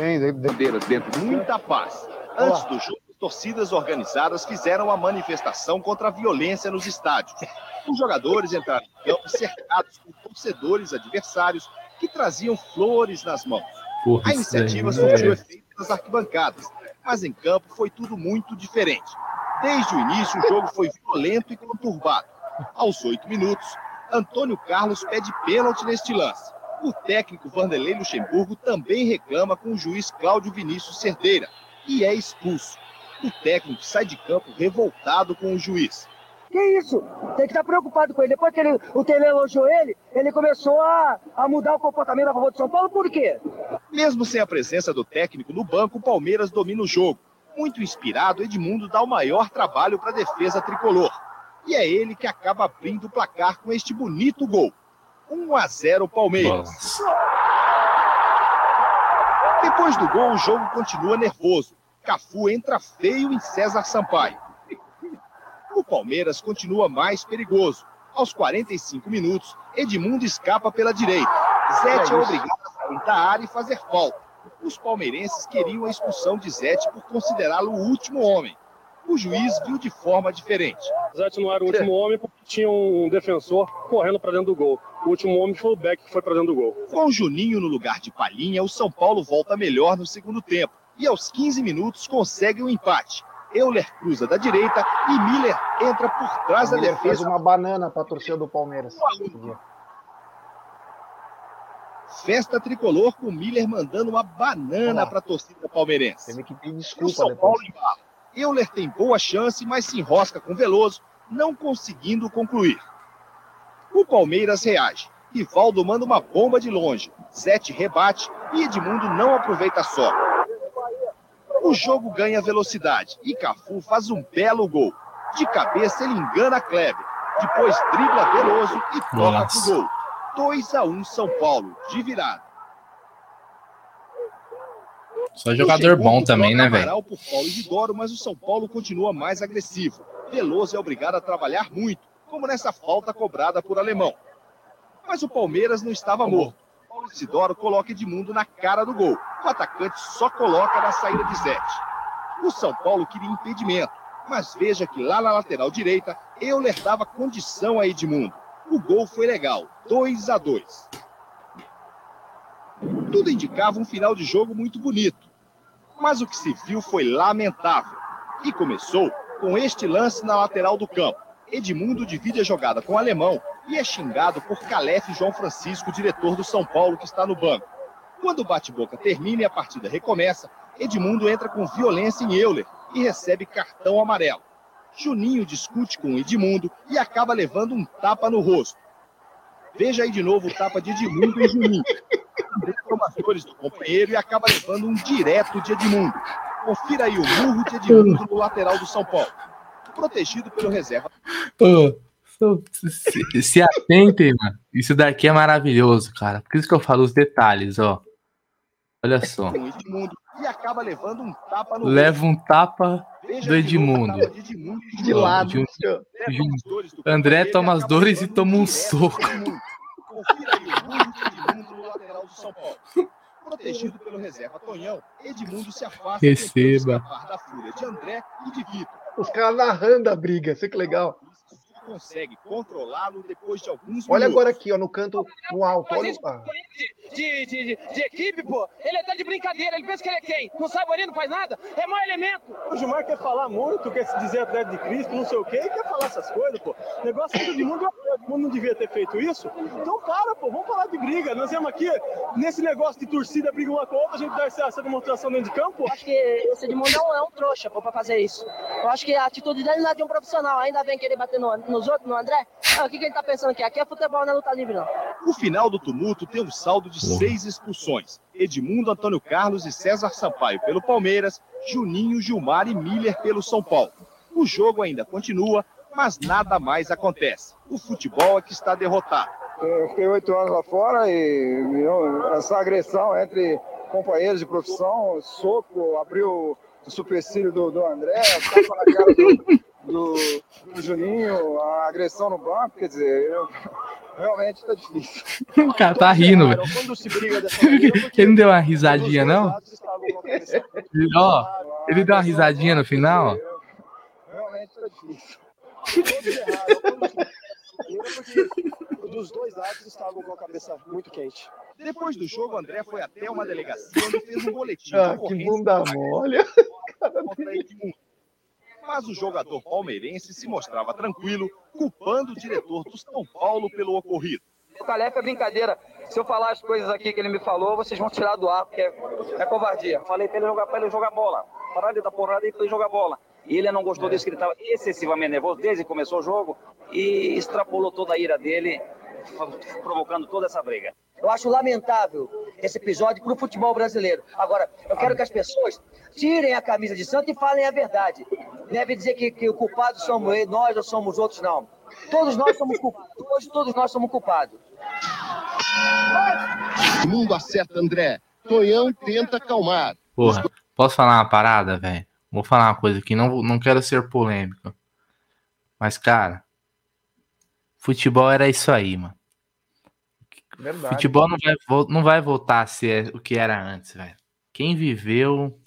Tem bandeiras dentro, muita paz. Antes do jogo, torcidas organizadas fizeram a manifestação contra a violência nos estádios. Os jogadores entraram em campo cercados por torcedores adversários que traziam flores nas mãos. Porra, a iniciativa surtiu efeito nas arquibancadas, mas em campo foi tudo muito diferente. Desde o início, o jogo foi violento e conturbado. Aos oito minutos, Antônio Carlos pede pênalti neste lance. O técnico Vanderlei Luxemburgo também reclama com o juiz Cláudio Vinícius Cerdeira e é expulso. O técnico sai de campo revoltado com o juiz. Que isso? Tem que estar preocupado com ele. Depois que ele, o Tele elogiou ele, ele começou a, a mudar o comportamento a favor de São Paulo. Por quê? Mesmo sem a presença do técnico no banco, o Palmeiras domina o jogo muito inspirado, Edmundo dá o maior trabalho para a defesa tricolor. E é ele que acaba abrindo o placar com este bonito gol. 1 a 0 Palmeiras. Depois do gol, o jogo continua nervoso. Cafu entra feio em César Sampaio. O Palmeiras continua mais perigoso. Aos 45 minutos, Edmundo escapa pela direita. Zete é obrigado a sair da área e fazer falta os palmeirenses queriam a expulsão de Zete por considerá-lo o último homem. O juiz viu de forma diferente. Zete não era o último homem porque tinha um defensor correndo para dentro do gol. O último homem foi o Beck que foi para dentro do gol. Com Juninho no lugar de Palhinha, o São Paulo volta melhor no segundo tempo. E aos 15 minutos consegue o um empate. Euler cruza da direita e Miller entra por trás da defesa. fez uma banana para a torcida do Palmeiras. Festa tricolor com Miller mandando uma banana para a torcida palmeirense. Teve que pedir desculpa São depois. Paulo embala. Euler tem boa chance, mas se enrosca com Veloso, não conseguindo concluir. O Palmeiras reage. Rivaldo manda uma bomba de longe. Zete rebate e Edmundo não aproveita sobra. O jogo ganha velocidade e Cafu faz um belo gol. De cabeça ele engana Kleber. Depois dribla Veloso e toca pro gol. 2 a 1 São Paulo, de virada. Só jogador bom também, né, velho? Amaral por Paulo Isidoro, mas o São Paulo continua mais agressivo. Veloso é obrigado a trabalhar muito, como nessa falta cobrada por Alemão. Mas o Palmeiras não estava morto. Paulo Isidoro coloca Edmundo na cara do gol. O atacante só coloca na saída de Zete. O São Paulo queria impedimento, mas veja que lá na lateral direita, Euler dava condição a Edmundo. O gol foi legal, 2 a 2. Tudo indicava um final de jogo muito bonito. Mas o que se viu foi lamentável. E começou com este lance na lateral do campo. Edmundo divide a jogada com o alemão e é xingado por Calef João Francisco, diretor do São Paulo, que está no banco. Quando o bate-boca termina e a partida recomeça, Edmundo entra com violência em Euler e recebe cartão amarelo. Juninho discute com Edmundo e acaba levando um tapa no rosto. Veja aí de novo o tapa de Edmundo em Juninho. André toma as dores do companheiro e acaba levando um direto de Edmundo. Confira aí o murro de Edmundo no lateral do São Paulo. Protegido pelo reserva se, se atentem, mano. Isso daqui é maravilhoso, cara. Por isso que eu falo os detalhes, ó. Olha só. com Edmundo e acaba levando um tapa no Leva um tapa. Veja do Edmundo. de Edmundo De Juninho. lado. Ju- André toma as dores André toma e as dores e toma um soco. Edmundo. Confira aí o murro de Edmundo no lateral do São Paulo. Protegido pelo reserva Tonhão, Edmundo se afasta Receba. da fúria de André e de Vitor. Os caras narrando a briga, isso que legal. Consegue controlá-lo depois de alguns Olha minutos. agora aqui, ó, no canto, no alto. Olha, de, de, de, de equipe, pô. Ele tá de brincadeira, ele pensa que ele é quem? Não sabe ali, não faz nada? É mau elemento. O Gilmar quer falar muito, quer se dizer atleta de Cristo, não sei o quê, e quer falar essas coisas, pô. O negócio é que o Edmundo, o Edmundo não devia ter feito isso. Então para, pô, vamos falar de briga. Nós estamos aqui, nesse negócio de torcida, briga uma com a outra, a gente dá essa, essa demonstração dentro de campo. Eu acho que esse Edmundo é um, é um trouxa pô, pra fazer isso. Eu acho que a atitude dele não é de um profissional. Ainda vem querer bater no- nos outros, no André. Ah, o que, que ele tá pensando aqui? Aqui é futebol, não é luta livre, não. O final do tumulto tem um saldo de seis expulsões. Edmundo, Antônio Carlos e César Sampaio pelo Palmeiras, Juninho, Gilmar e Miller pelo São Paulo. O jogo ainda continua, mas nada mais acontece. O futebol é que está derrotado. Eu fiquei oito anos lá fora e meu, essa agressão entre companheiros de profissão, soco, abriu o supercílio do, do André, tapa na cara do, do, do Juninho, a agressão no banco, quer dizer, eu- realmente tá difícil. O cara tá rindo, velho. Quando se briga dessa maneira, porque Ele não deu uma os risadinha, dois não? cabeça Ó, ele deu uma risadinha no final. Realmente tá difícil. dos dois lados estavam com a cabeça muito quente. Depois do jogo, André foi até uma delegacia onde fez um boletim ah, que bunda mole. Mas o jogador palmeirense se mostrava tranquilo, culpando o diretor do São Paulo pelo ocorrido. O Calef é brincadeira. Se eu falar as coisas aqui que ele me falou, vocês vão tirar do ar, porque é, é covardia. Falei pra ele jogar, pra ele jogar bola. Parar de dar porrada e pra ele jogar bola. E ele não gostou disso, que ele estava excessivamente nervoso desde que começou o jogo e extrapolou toda a ira dele, provocando toda essa briga. Eu acho lamentável esse episódio pro futebol brasileiro. Agora, eu quero que as pessoas tirem a camisa de santo e falem a verdade. Deve dizer que, que o culpado somos nós ou somos outros, não. Todos nós somos culpados. Hoje todos nós somos culpados. Mundo acerta André. Tonhão tenta acalmar. Porra, posso falar uma parada, velho? Vou falar uma coisa aqui, não, não quero ser polêmico. Mas, cara, futebol era isso aí, mano. Verdade. Futebol não vai, não vai voltar a ser o que era antes, velho. Quem viveu.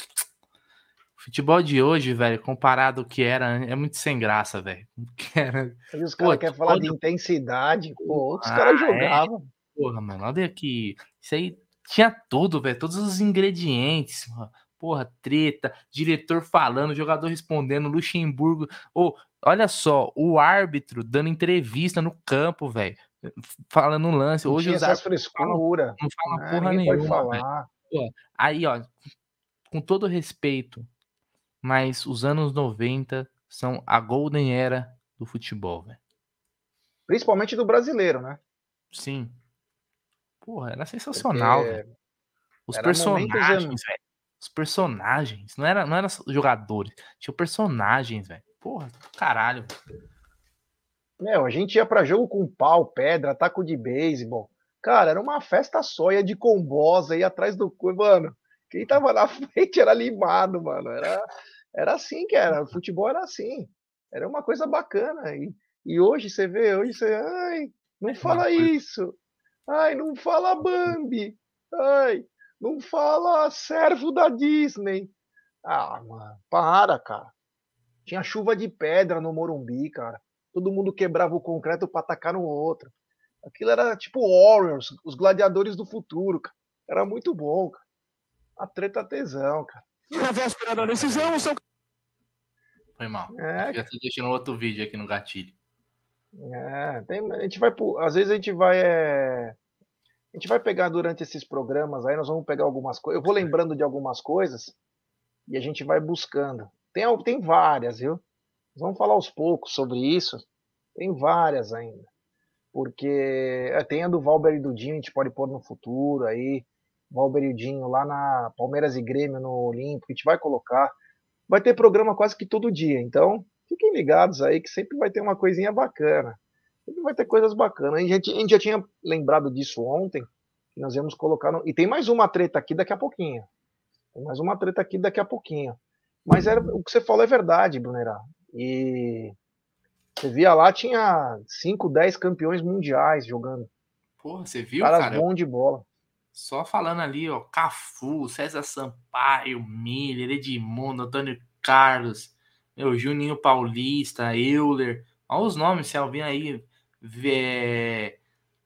Futebol de hoje, velho, comparado ao que era, é muito sem graça, velho. Que era- E os caras querem falar de intensidade. Pô, outros Ah, caras é? jogavam. Porra, mano, olha aqui. Isso aí tinha tudo, velho. Todos os ingredientes. mano. Porra, treta, diretor falando, jogador respondendo, Luxemburgo. Ô, olha só, o árbitro dando entrevista no campo, velho. Fala no lance. Hoje os árbitros frescura. não falam né? porra pode nenhuma. Pô, Aí, ó, com todo respeito, mas os anos 90 são a golden era do futebol, velho. Principalmente do brasileiro, né? Sim. Porra, era sensacional, Porque velho. Os era personagens, velho. Os personagens. Não era, não era jogadores. Tinha personagens, velho. Porra, caralho. Meu, a gente ia pra jogo com pau, pedra, taco de beisebol. Cara, era uma festa só, ia de combosa, ia atrás do cu, mano. Quem tava na frente era limado, mano. Era, era assim que era. O futebol era assim. Era uma coisa bacana. E, e hoje você vê, hoje você. Ai, não fala isso. Ai, não fala Bambi. Ai, não fala servo da Disney. Ah, mano, para, cara. Tinha chuva de pedra no Morumbi, cara. Todo mundo quebrava o concreto para atacar no outro. Aquilo era tipo Warriors, os gladiadores do futuro, cara. Era muito bom, cara. A treta tesão, cara. Na véspera da decisão, o São Foi mal. É, Já tô deixando outro vídeo aqui no gatilho. É, tem- a gente vai, às vezes a gente vai, é, a gente vai pegar durante esses programas aí, nós vamos pegar algumas coisas, eu vou lembrando de algumas coisas e a gente vai buscando. Tem, tem várias, viu? Vamos falar aos poucos sobre isso. Tem várias ainda. Porque é, tem a do Valber e do Dinho, a gente pode pôr no futuro aí. Valber e o Dinho lá na Palmeiras e Grêmio no Olímpico, a gente vai colocar. Vai ter programa quase que todo dia, então fiquem ligados aí que sempre vai ter uma coisinha bacana. Sempre vai ter coisas bacanas. A gente, a gente já tinha lembrado disso ontem, que nós íamos colocar. No... E tem mais uma treta aqui daqui a pouquinho. Tem mais uma treta aqui daqui a pouquinho. Mas era, o que você falou é verdade, Brunerá. E você via lá, tinha 5, 10 campeões mundiais jogando. Porra, você viu, Caras cara? bons de bola. Só falando ali, ó, Cafu, César Sampaio, Miller, Edmundo, Antônio Carlos, meu, Juninho Paulista, Euler, olha os nomes, Selvinho aí, Vé,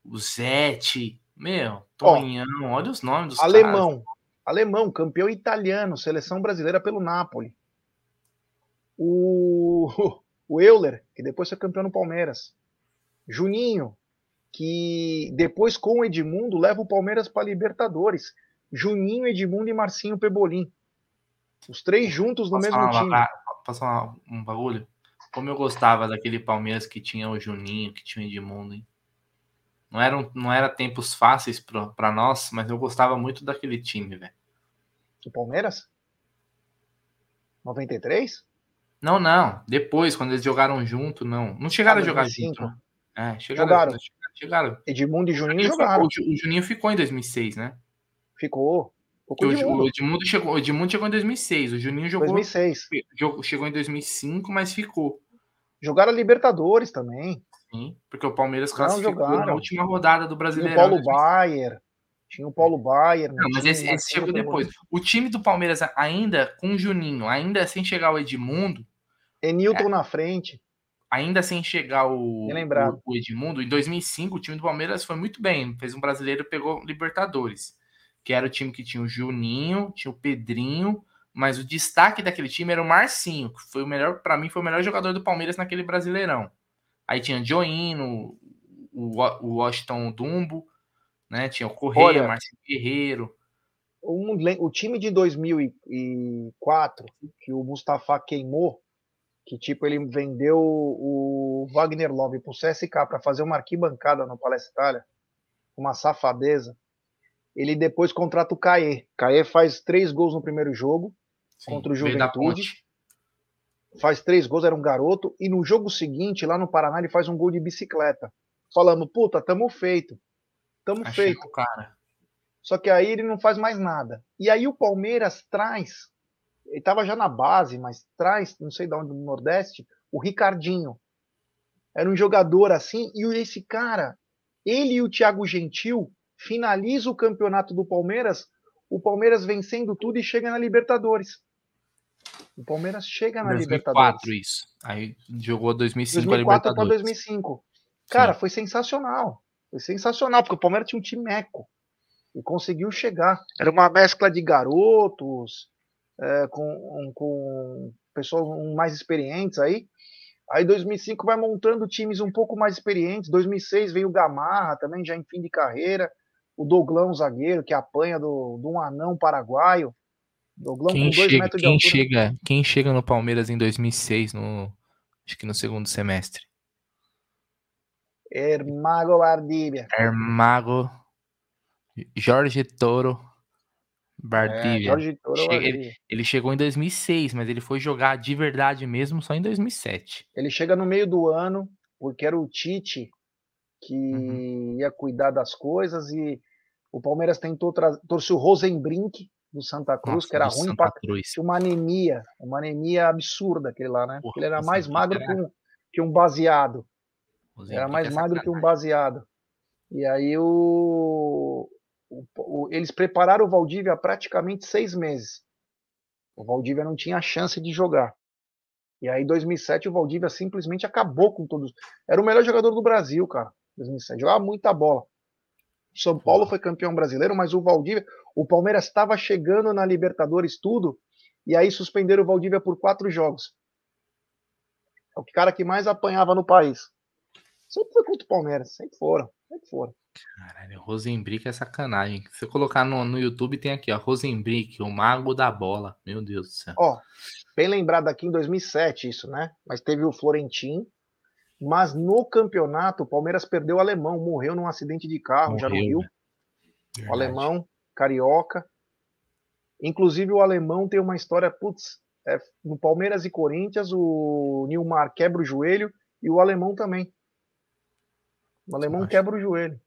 o Zete, meu, Tonhão, olha os nomes dos caras. Alemão. Alemão, campeão italiano, seleção brasileira pelo Napoli. O, o Euler, que depois foi campeão no Palmeiras. Juninho, que depois com o Edmundo leva o Palmeiras para Libertadores. Juninho, Edmundo e Marcinho Pebolim. Os três juntos no Posso mesmo falar, time. pa- posso falar um bagulho? Como eu gostava daquele Palmeiras que tinha o Juninho, que tinha o Edmundo, hein? Não eram, não era tempos fáceis pra pra nós, mas eu gostava muito daquele time, velho. O Palmeiras? 93? Não, não. Depois, quando eles jogaram junto, não. Não chegaram Ah, a jogar 2005. junto. É, chegaram. Jogaram. chegaram. Edmundo e Juninho jogaram. ficou- o Juninho ficou em 2006, né? Ficou. Porque o Edmundo. o Edmundo chegou, o Edmundo chegou em 2006. O Juninho jogou, 2006. jogou- chegou em 2005, mas ficou. Jogaram a Libertadores também. Sim, porque o Palmeiras Não, classificou na última rodada do Tinha o Brasileirão. Paulo Baier. Tinha o Paulo Baier. Não, mas esse, esse chegou depois. O time do Palmeiras ainda com o Juninho, ainda sem chegar o Edmundo, Enilton na frente. ainda sem chegar o, o, o Edmundo, em 2005 o time do Palmeiras foi muito bem, fez um brasileiro, pegou Libertadores, que era o time que tinha o Juninho, tinha o Pedrinho, mas o destaque daquele time era o Marcinho, que foi o melhor, para mim foi o melhor jogador do Palmeiras naquele Brasileirão. Aí tinha Joino, o, o Washington Dumbo, né? Tinha o Correia, Olha, Marcinho Guerreiro. Um o time de 2004, que o Mustafa queimou, que tipo ele vendeu o Wagner Love pro CSK para fazer uma arquibancada no Palestra Itália, uma safadeza. Ele depois contrata o Caê. Caê faz três gols no primeiro jogo Sim, contra o Juventude. Faz três gols, era um garoto. E no jogo seguinte, lá no Paraná, ele faz um gol de bicicleta. Falando, puta, tamo feito. Tamo Achei feito. cara. Só que aí ele não faz mais nada. E aí o Palmeiras traz, ele estava já na base, mas traz, não sei de onde, do Nordeste, o Ricardinho. Era um jogador assim, e esse cara, ele e o Thiago Gentil finaliza o campeonato do Palmeiras, o Palmeiras vencendo tudo e chega na Libertadores. O Palmeiras chega na 2004 Libertadores. isso. Aí jogou 2005 para 2004 para Libertadores. 2005. Cara, foi sensacional. Foi sensacional, porque o Palmeiras tinha um time meco. E conseguiu chegar. Era uma mescla de garotos, é, com, com pessoas mais experientes aí. Aí 2005 vai montando times um pouco mais experientes. 2006 veio o Gamarra, também já em fim de carreira. O Douglão, zagueiro, que apanha do, de um anão paraguaio. Douglão quem com dois chega, metros de quem altura. Chega, quem chega no Palmeiras em 2006, no, acho que no segundo semestre? Ermago Vardívia. Ermago. Jorge Toro. Bardívia. É, Chega, ele, ele, chegou em 2006, mas ele foi jogar de verdade mesmo só em 2007. Ele chega no meio do ano, porque era o Tite que uhum. ia cuidar das coisas e o Palmeiras tentou trouxe o Rosenbrink do Santa Cruz, Nossa, que era ruim para uma anemia, uma anemia absurda aquele lá, né? Porra, ele era mais magro que, um, que um baseado. Era mais magro que um baseado. E aí o, o, o, eles prepararam o Valdívia há praticamente seis meses. O Valdívia não tinha chance de jogar. E aí, em 2007, o Valdívia simplesmente acabou com todos. Era o melhor jogador do Brasil, cara. 2007. Jogava muita bola. O São Paulo foi campeão brasileiro, mas o Valdívia. O Palmeiras estava chegando na Libertadores, tudo. E aí suspenderam o Valdívia por quatro jogos. É o cara que mais apanhava no país. Sempre foi contra o Palmeiras. Sempre foram. Sempre foram. Caralho, Rosenbrick é sacanagem. Se você colocar no, no YouTube, tem aqui, ó, Rosenbrick, o mago da bola. Meu Deus do céu. Ó, bem lembrado aqui em 2007 isso, né? Mas teve o Florentin, mas no campeonato o Palmeiras perdeu o alemão, morreu num acidente de carro morreu, já no Rio. Né? O alemão, carioca. Inclusive o alemão tem uma história, putz, é, no Palmeiras e Corinthians, o Nilmar quebra o joelho e o alemão também. O alemão quebra o joelho.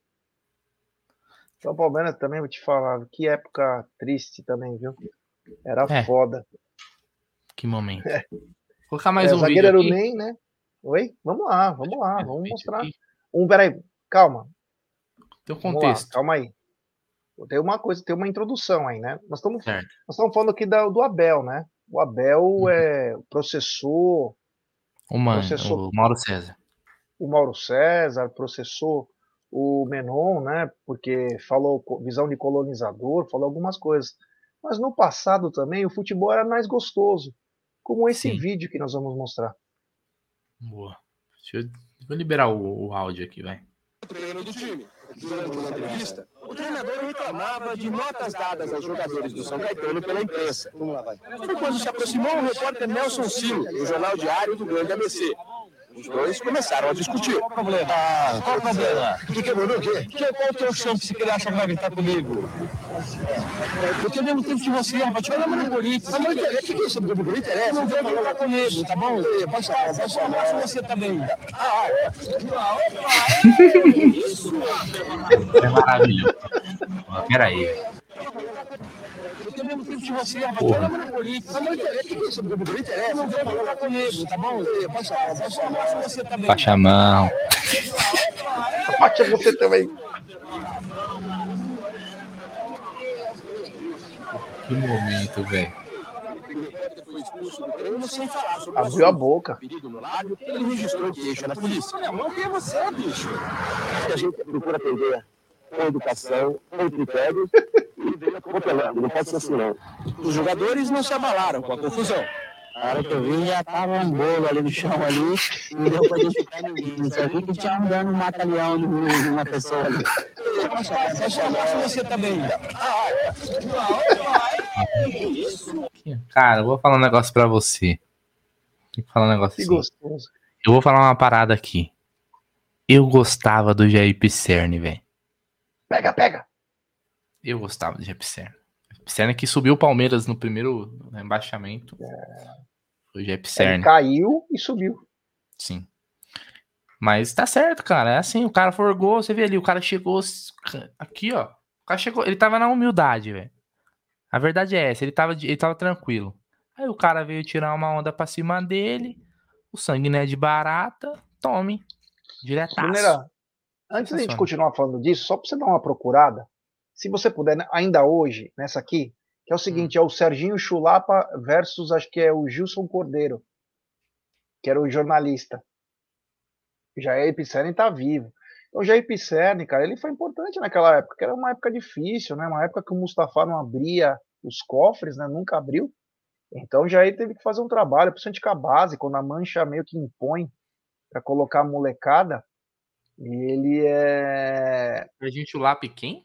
Então, o Palmeiras também, vou te falar, que época triste também, viu? Era é. foda. Que momento. É. Vou colocar mais é, um vídeo. zagueiro era o Ney, né? Oi? Vamos lá, vamos lá, vamos mostrar. Um, peraí, calma. Tem um contexto. Lá, calma aí. Tem uma coisa, tem uma introdução aí, né? Nós estamos, nós estamos falando aqui da, do Abel, né? O Abel uhum. é, processou. O, man, processou, o Mauro César. O Mauro César processou o Menon, né, porque falou visão de colonizador, falou algumas coisas. Mas no passado também o futebol era mais gostoso, como esse Sim. vídeo que nós vamos mostrar. Boa. Deixa eu, vou liberar o, o áudio aqui, vai. Treino do time. Durante uma entrevista, o treinador reclamava de notas dadas aos jogadores do São Caetano pela imprensa. Vamos lá, vai. Foi quando se aproximou o repórter Nelson Silo, do Jornal Diário do Grande ABC, os dois começaram a discutir. Qual o problema? Ah, qual o problema? O que quebrou? O quê? Que, qual o teu chão que você queria achar que vai gritar comigo? Eu tenho mesmo tempo de você, rapaz. Te falando no Corinthians. Mas não interessa. O que é isso? Não interessa. Não vem falar comigo, tá bom? Passa, passa, passa você também. Ah, é. É maravilhoso. Peraí. Eu tenho mesmo tempo de você. Porra. Amor de Deus. Não interessa. Não interessa. Não vem falar comigo, tá bom? Passa, passa a mão você também. Baixa a mão. Baixa você também. Que momento, velho. Abriu a boca. Ele registrou queixa na polícia. Quem é você, bicho? A gente procura atender com educação, com critérios e veio atropelando. Não pode ser assim, não. Os jogadores não se abalaram com a confusão. A hora que eu vi, já tava um bolo ali no chão ali, não deu pra identificar ninguém. Só vi que tinha um dano um mata-leão de uma pessoa ali. Só você também. Cara, eu vou falar um negócio pra você. Vou falar um negócio que assim. gostoso. Eu vou falar uma parada aqui. Eu gostava do Jair Pisserni, velho. Pega, pega. Eu gostava de Pisserni. Pisserni que subiu o Palmeiras no primeiro embaixamento. É. Foi o Pisserni. caiu e subiu. Sim. Mas tá certo, cara. É assim, o cara forgou, você vê ali, o cara chegou aqui, ó. O cara chegou, ele tava na humildade, velho. A verdade é essa, ele tava, ele tava tranquilo. Aí o cara veio tirar uma onda pra cima dele, o sangue não é de barata, tome. Diretaço. Mineira, Antes da gente continuar falando disso, só para você dar uma procurada, se você puder, né, ainda hoje, nessa aqui, que é o seguinte, hum. é o Serginho Chulapa versus, acho que é o Gilson Cordeiro, que era o jornalista. Jair Pisserni tá vivo. Então, Jair Pisserni, cara, ele foi importante naquela época, que era uma época difícil, né? Uma época que o Mustafa não abria os cofres, né? Nunca abriu. Então já ele teve que fazer um trabalho, principalmente com a base, quando a mancha meio que impõe para colocar a molecada. Ele é. A gente o Lap quem?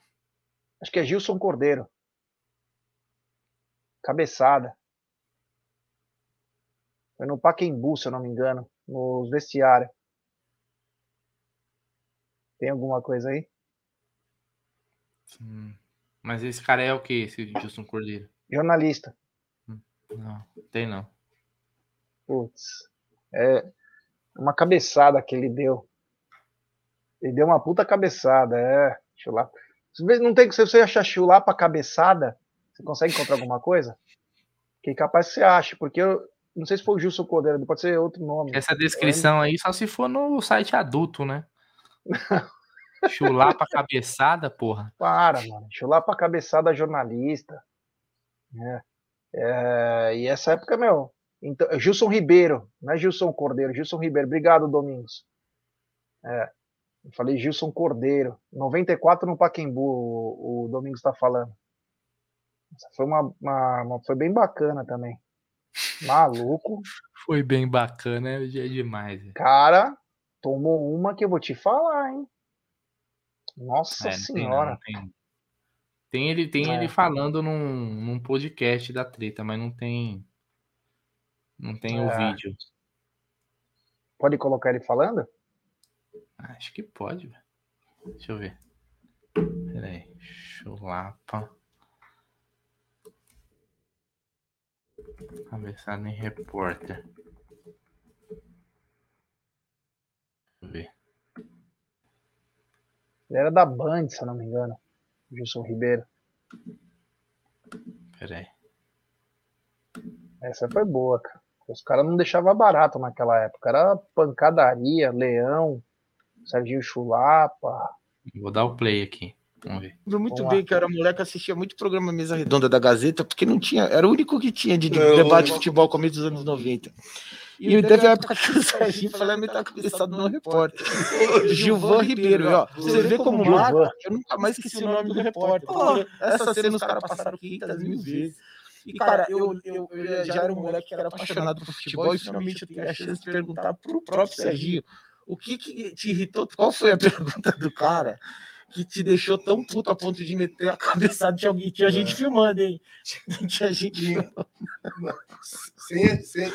Acho que é Gilson Cordeiro. Cabeçada. Foi no Paquembu, se eu não me engano, nos vestiários. Tem alguma coisa aí? Hum. Mas esse cara é o que, esse Gilson Cordeiro? Jornalista. Não, tem não. Putz. É uma cabeçada que ele deu. Ele deu uma puta cabeçada, é. Chulapa. Não tem que você achar chulapa cabeçada, você consegue encontrar alguma coisa? Que capaz você acha, porque eu não sei se foi o Gilson Cordeiro, pode ser outro nome. Essa descrição aí só se for no site adulto, né? Chulapa cabeçada, porra. Para, mano. Chulapa cabeçada jornalista. É. É, e essa época, meu. Então, Gilson Ribeiro, não é Gilson Cordeiro, Gilson Ribeiro. Obrigado, Domingos. É, eu falei Gilson Cordeiro. 94 no Paquembu, o, o Domingos está falando. Essa foi uma, uma, uma, Foi bem bacana também. Maluco. Foi bem bacana, é demais. Cara, tomou uma que eu vou te falar, hein? Nossa É, não tem não, senhora. tem. Tem ele, tem É. ele falando num, num podcast da treta, mas não tem. Não tem o É. vídeo. Pode colocar ele falando? Acho que pode, velho. Deixa eu ver. Pera aí. Chulapa. Cabeçada em repórter. Deixa eu ver. Ele era da Band, se eu não me engano. Gilson Ribeiro. Pera aí. Essa foi boa, cara. Os caras não deixavam barato naquela época. Era pancadaria, leão, Serginho Chulapa. Vou dar o play aqui. Vamos ver. Muito Vamos bem lá. que eu era moleque, assistia muito programa Mesa Redonda da Gazeta, porque não tinha, era o único que tinha de, de Eu- debate de futebol começo dos anos 90. E teve a época que o Serginho foi lá meter a cabeçada no repórter. Gilvan Ribeiro, ó. Você vê como marca, eu nunca mais esqueci o nome do repórter. Essa cena os caras passaram 500 mil vezes. E, cara, eu, eu, eu já era um moleque que era apaixonado por futebol e finalmente eu tive a chance de perguntar pro próprio Serginho o que, que te irritou, qual foi a pergunta do cara que te deixou tão puto a ponto de meter a cabeçada de alguém. Tinha gente filmando, hein? Tinha gente filmando. Sem, sem,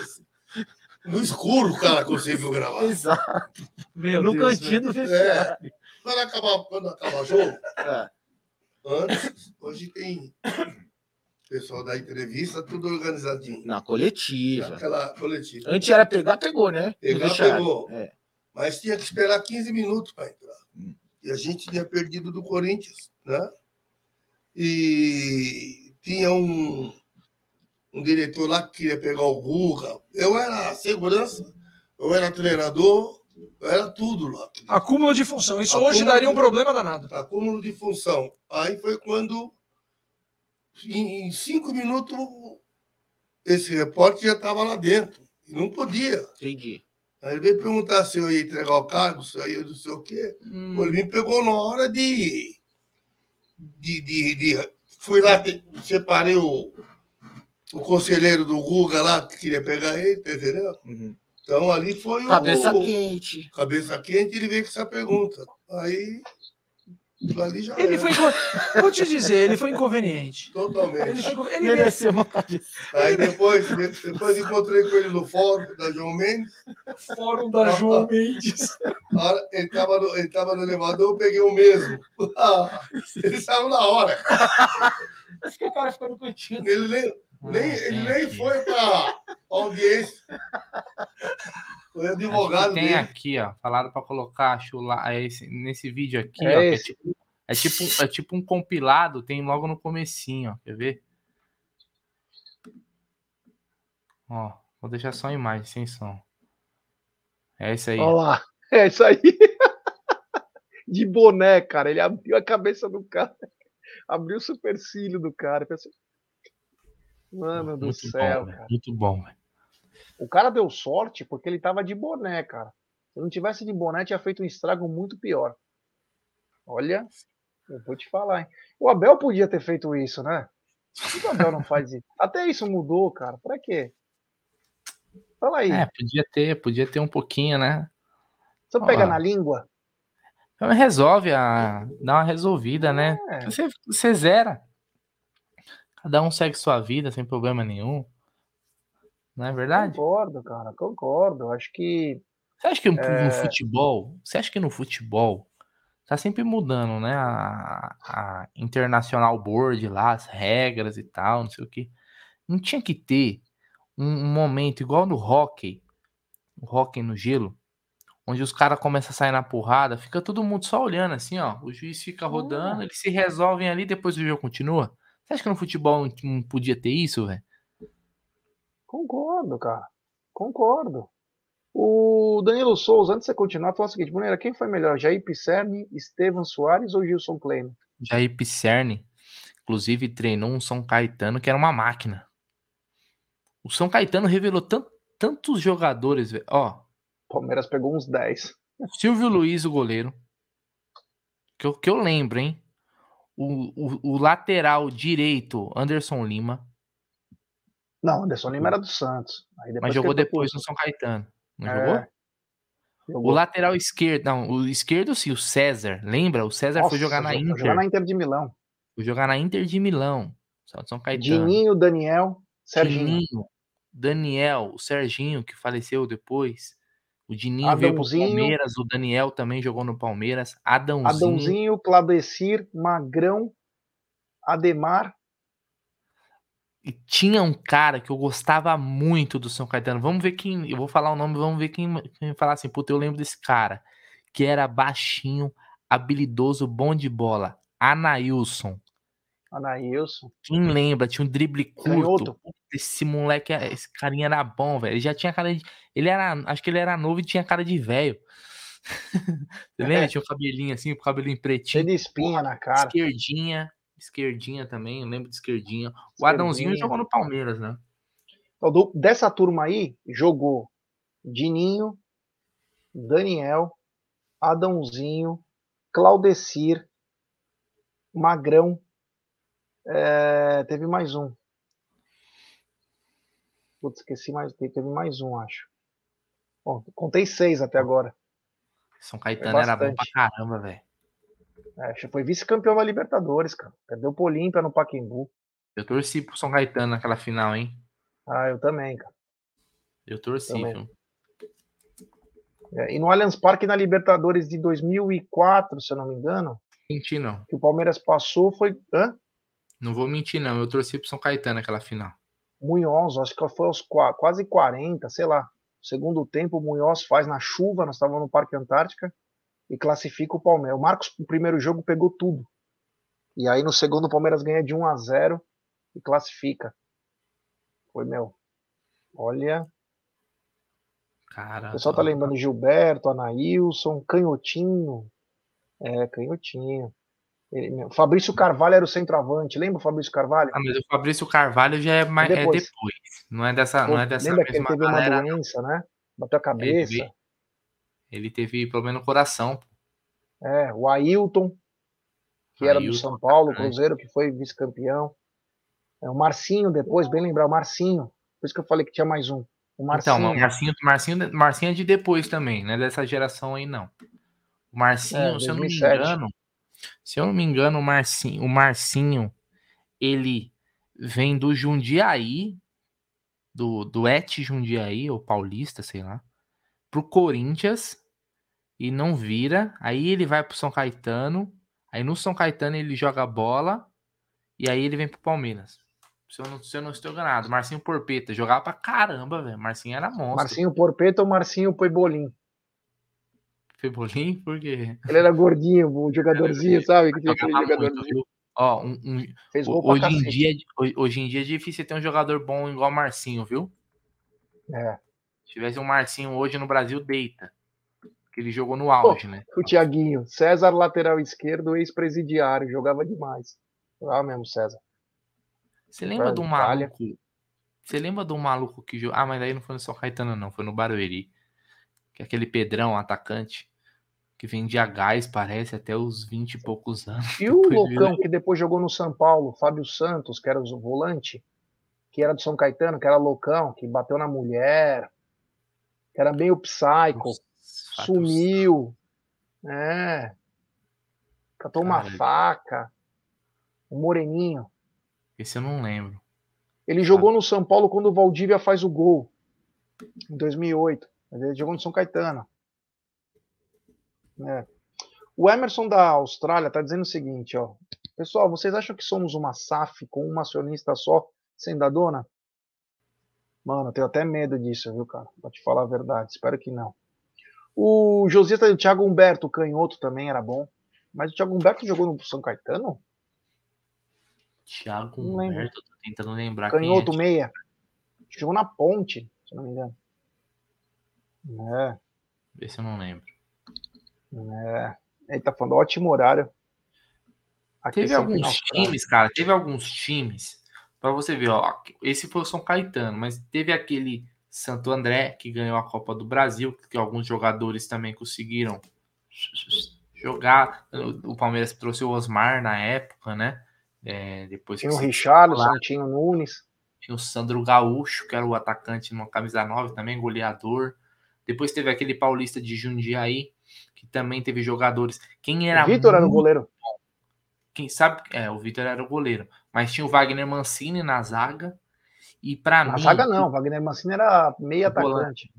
no escuro o cara conseguiu gravar. Exato. Meu no Deus, cantinho do É. Quando acabar, quando acabar o jogo, É. antes, hoje tem pessoal da entrevista, tudo organizadinho. Na coletiva. Aquela coletiva. Antes era pegar, pegou, né? Pegar, pegou. É. Mas tinha que esperar 15 minutos para entrar. E a gente tinha perdido do Corinthians, né? E tinha um, um diretor lá que queria pegar o Guga. Eu era segurança, eu era treinador, eu era tudo lá. Acúmulo de função. Isso Acúmulo hoje daria um problema danado. Acúmulo de função. Aí foi quando, em, em cinco minutos, esse repórter já estava lá dentro. E não podia. Entendi. Aí ele veio perguntar se eu ia entregar o cargo, se eu ia não sei o quê. Hum. Ele me pegou na hora de. de, de, de- fui lá, te- separei o, o conselheiro do Guga lá, que queria pegar ele, tá entendeu? Uhum. Então ali foi o. Cabeça o- quente. Cabeça quente, ele veio com essa pergunta. Aí. Ele era. foi. Vou te dizer, ele foi inconveniente. Totalmente. Ele, foi ele Mereceu uma. Aí depois, de- depois encontrei com ele no fórum da João Mendes. Fórum da João Mendes. Ele estava no, ele tava no elevador, eu peguei o mesmo. Ah, ele saiu na hora. Acho que o cara ficou no cantinho. Ele nem, nem, ele nem foi para audiência. Foi advogado tem dele. aqui, ó. Falaram pra colocar chula, é esse, nesse vídeo aqui, É ó. É tipo, é, tipo, é tipo um compilado, tem logo no comecinho, ó. Quer ver? Ó, vou deixar só a imagem, sem som. É esse aí. Olha lá. É isso aí. De boné, cara. Ele abriu a cabeça do cara. Abriu o supercílio do cara. Pensei, Mano do Muito céu, bom, cara. Muito bom, velho. O cara deu sorte porque ele tava de boné, cara. Se não tivesse de boné, tinha feito um estrago muito pior. Olha, eu vou te falar, hein? O Abel podia ter feito isso, né? Por que o Abel não faz isso? Até isso mudou, cara. Pra quê? Fala aí. É, podia ter, podia ter um pouquinho, né? Só pega na língua. Resolve a. dá uma resolvida, né? É. Você, você zera. Cada um segue sua vida sem problema nenhum. Não é verdade? Concordo, cara, concordo. Acho que. Você acha que no, É. no futebol. Você acha que no futebol tá sempre mudando, né? A, a International Board lá, as regras e tal, não sei o que. Não tinha que ter um, um momento igual no hockey, o hockey no gelo, onde os caras começam a sair na porrada, fica todo mundo só olhando assim, ó. O juiz fica rodando, eles se resolvem ali, depois o jogo continua. Você acha que no futebol não, não podia ter isso, velho? Concordo, cara. Concordo. O Danilo Souza, antes de você continuar, falou o seguinte: Bruneira, quem foi melhor, Jair Pisserni, Estevan Soares ou Gilson Kleina? Jair Pisserni, inclusive, treinou um São Caetano que era uma máquina. O São Caetano revelou tan- tantos jogadores, velho. Ó, Palmeiras pegou uns 10. Silvio Luiz, o goleiro. Que eu, que eu lembro, hein? O, o, o lateral direito, Anderson Lima. Não, Anderson Lima era do Santos. Mas jogou foi depois no São Caetano. Não É, jogou? jogou. O lateral esquerdo, não, o esquerdo sim, o César. Lembra? O César foi Nossa, jogar na Inter. jogar na Inter de Milão. Foi jogar na Inter de Milão. São São Caetano. Dininho, Daniel, Serginho. Dininho, Daniel, o Serginho, que faleceu depois. O Dininho veio pro Adãozinho. Palmeiras, o Daniel também jogou no Palmeiras. Adãozinho. Adãozinho, Cladecir, Magrão, Ademar. E tinha um cara que eu gostava muito do São Caetano. Vamos ver quem. Eu vou falar o nome, vamos ver quem, quem falar assim. Puta, eu lembro desse cara. Que era baixinho, habilidoso, bom de bola. Anailson. Anailson. Quem lembra? Tinha um drible curto. Canhoto. Esse moleque, esse carinha era bom, velho. Ele já tinha cara de. Ele era. Acho que ele era novo e tinha cara de velho. Você lembra? Tinha um cabelinho assim, um cabelinho pretinho. Cheio de espinha na cara. Esquerdinha. Esquerdinha também, eu lembro de esquerdinha. O Adãozinho jogou no Palmeiras, né? Então, dessa turma aí, jogou Dininho, Daniel, Adãozinho, Claudecir, Magrão. É, teve mais um. Putz, esqueci mais. Teve mais um, acho. Bom, contei seis até agora. São Caetano era bom pra caramba, velho. É, foi vice-campeão da Libertadores, cara. Perdeu pro Olímpia no Pacaembu. Eu torci pro São Caetano naquela final, hein? Ah, eu também, cara. Eu torci, Também. viu? É, e no Allianz Parque na Libertadores de 2004, se eu não me engano, Mentir, não. que o Palmeiras passou foi. Hã? Não vou mentir, não. Eu torci pro São Caetano naquela final. Munhoz, acho que foi aos qua- quase 40, sei lá. Segundo tempo, o Munhoz faz na chuva, nós estávamos no Parque Antártica, e classifica o Palmeiras. O Marcos, no primeiro jogo, pegou tudo. E aí, no segundo, o Palmeiras ganha de 1 a 0 e classifica. Foi, meu. Olha, Cara. o pessoal tá lembrando Gilberto, Anailson, Canhotinho. É, Canhotinho. Ele- meu, Fabrício Carvalho era o centroavante. Lembra o Fabrício Carvalho? Ah, mas o Fabrício Carvalho já é mais é depois. depois. Não é dessa, não é dessa lembra que ele teve galera. uma doença, né? Bateu a Ele cabeça. teve, ele teve problema no coração. É, o Ailton, que era do Ailton, São Paulo. Cruzeiro, que foi vice-campeão. É, o Marcinho depois, bem lembrar, o Marcinho. Por isso que eu falei que tinha mais um. O Marcinho. Então, o Marcinho, Marcinho, Marcinho é de depois também, não é dessa geração aí, não. O Marcinho, É, se eu não me 2007. engano, se eu não me engano, o Marcinho, o Marcinho, ele vem do Jundiaí, do, do Et Jundiaí, ou Paulista, sei lá, pro Corinthians e não vira. Aí ele vai pro São Caetano, aí no São Caetano ele joga bola e aí ele vem pro Palmeiras. Se eu não, se eu não estou enganado, Marcinho Porpeta jogava pra caramba, velho. Marcinho era monstro. Marcinho Porpeta ou Marcinho Poibolim? Febolim, por quê? Ele era gordinho, o jogadorzinho, sabe? Que tinha aquele jogadorzinho. Ó, um, um- Fez gol hoje, em dia, hoje- hoje em dia é difícil ter um jogador bom igual o Marcinho, viu? É. Se tivesse um Marcinho hoje no Brasil, deita. Porque ele jogou no auge, né? O Thiaguinho, César, lateral esquerdo, ex-presidiário, jogava demais. Jogava mesmo, César. Você lembra um Itália. maluco? Você lembra um maluco que jogou. Ah, mas daí não foi no São Caetano, não. Foi no Barueri. Que é aquele Pedrão, atacante. Que vendia gás, parece, até os 20 e poucos anos. E o Loucão, que depois jogou no São Paulo, Fábio Santos, que era o volante, que era do São Caetano, que era loucão, que bateu na mulher, que era meio psycho, sumiu, é, catou uma faca, o Moreninho. Esse eu não lembro. Ele jogou no São Paulo quando o Valdívia faz o gol, em 2008. Mas ele jogou no São Caetano. É. O Emerson da Austrália está dizendo o seguinte, ó. Pessoal, vocês acham que somos uma SAF com uma acionista só, sem da dona? Mano, eu tenho até medo disso, viu, cara? Pra te falar a verdade. Espero que não. O Josias tá dizendo, Thiago Humberto, canhoto também era bom. Mas o Thiago Humberto jogou no São Caetano? Thiago Não lembro. Humberto, tô tentando lembrar Canhoto, quem é. meia. Jogou na ponte, se não me engano. É. Esse eu não lembro. É. Ele tá falando ótimo horário. Aqui Teve alguns na Austrália. times, cara, teve alguns times, pra você ver, ó, esse foi o São Caetano, mas teve aquele Santo André que ganhou a Copa do Brasil, que alguns jogadores também conseguiram jogar. O Palmeiras trouxe o Osmar na época, né? É, depois Tinha o Richarlison, tinha o Nunes. tinha o Sandro Gaúcho, que era o atacante numa camisa 9 também, goleador. Depois teve aquele paulista de Jundiaí, que também teve jogadores. Quem era Vitor era o goleiro. quem sabe, é, o Vitor era o goleiro, mas tinha o Wagner Mancini na zaga. E pra Na mim, zaga não, Wagner Mancini era meio atacante.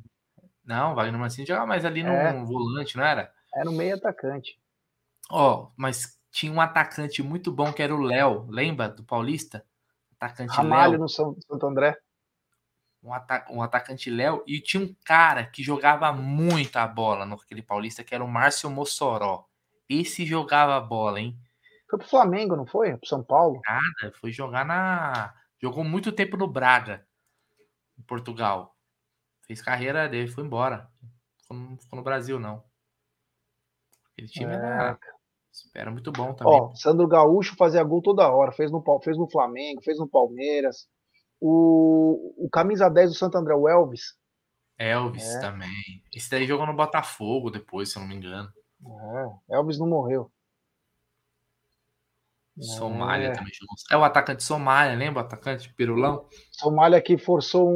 não, o Wagner Mancini jogava mais ali no É. volante, não era? Era um meio atacante. Ó, mas tinha um atacante muito bom que era o Léo, lembra do Paulista? Atacante Ramalho Léo. no São, Santo André. Um, ata- um atacante Léo, e tinha um cara que jogava muita bola no aquele paulista, que era o Márcio Mossoró. Esse jogava bola, hein? Foi pro Flamengo, não foi? Pro São Paulo. Nada, foi jogar na. Jogou muito tempo no Braga, em Portugal. Fez carreira dele, foi embora. No, ficou no Brasil, não. Aquele time era, era muito bom também. Ó, Sandro Gaúcho fazia gol toda hora. Fez no, fez no Flamengo, fez no Palmeiras. O, o camisa 10 do Santo André, o Elvis. Elvis é. também. Esse daí jogou no Botafogo depois, se eu não me engano. É, Elvis não morreu. Somália É. também jogou. É o atacante Somália, lembra o atacante Pirulão? Somália que forçou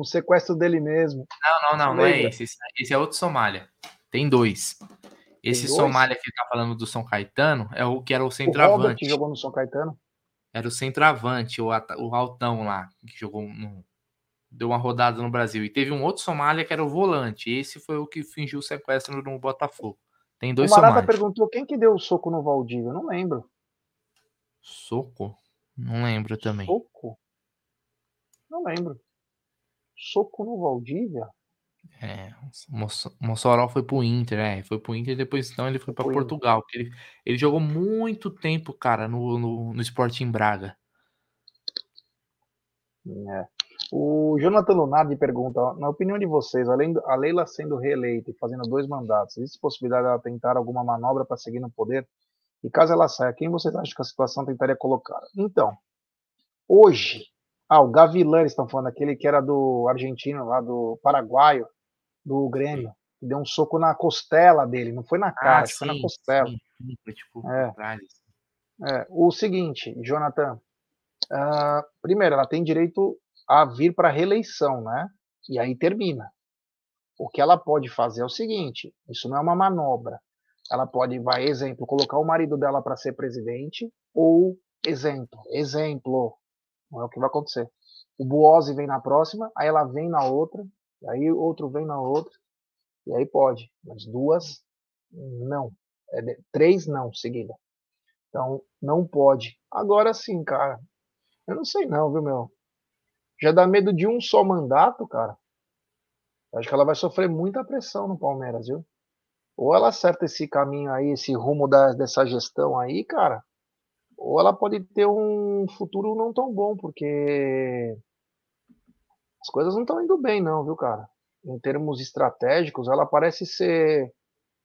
um sequestro dele mesmo. Não, não, não, não é esse. Esse- é outro Somália. Tem dois. Esse dois? Somália que tá falando do São Caetano é o que era o O Robert, centroavante. que jogou no São Caetano. Era o centroavante, o, o altão lá, que jogou no, deu uma rodada no Brasil. E teve um outro Somália que era o volante. Esse foi o que fingiu o sequestro no Botafogo. Tem dois o Marada perguntou quem que deu o soco no Valdívia. Eu não lembro. Soco? Não lembro também. Soco? Não lembro. Soco no Valdívia? É, o Mosso- Mossoró foi pro Inter, é, foi pro Inter, depois então ele foi Inter. Portugal. Ele, ele jogou muito tempo, cara, no, no, no Sporting Braga. É. O Jonathan Lunardi pergunta, na opinião de vocês, além a Leila sendo reeleita e fazendo dois mandatos, existe possibilidade dela tentar alguma manobra para seguir no poder? E caso ela saia, quem vocês acham que a situação tentaria colocar? Então, hoje, ah, o eles estão falando aquele que era do argentino, lá do paraguaio, do Grêmio, que deu um soco na costela dele, não foi na cara, acho que foi na costela. Ah, sim, sim, foi tipo É. por trás. É, o seguinte, Jonathan, ah, primeiro, ela tem direito a vir para reeleição, né? E aí termina. O que ela pode fazer é o seguinte: isso não é uma manobra. Ela pode, vai, exemplo, colocar o marido dela para ser presidente, ou, exemplo, exemplo, não é o que vai acontecer. O Buozzi vem na próxima, aí ela vem na outra, aí outro vem na outra, e aí pode. Mas duas, não. É três, não, seguida. Então, não pode. Agora sim, cara. Eu não sei não, viu, meu? Já dá medo de um só mandato, cara. Eu Acho que ela vai sofrer muita pressão no Palmeiras, viu? Ou ela acerta esse caminho aí, esse rumo da, dessa gestão aí, cara. Ou ela pode ter um futuro não tão bom, porque as coisas não estão indo bem, não, viu, cara? Em termos estratégicos, ela parece ser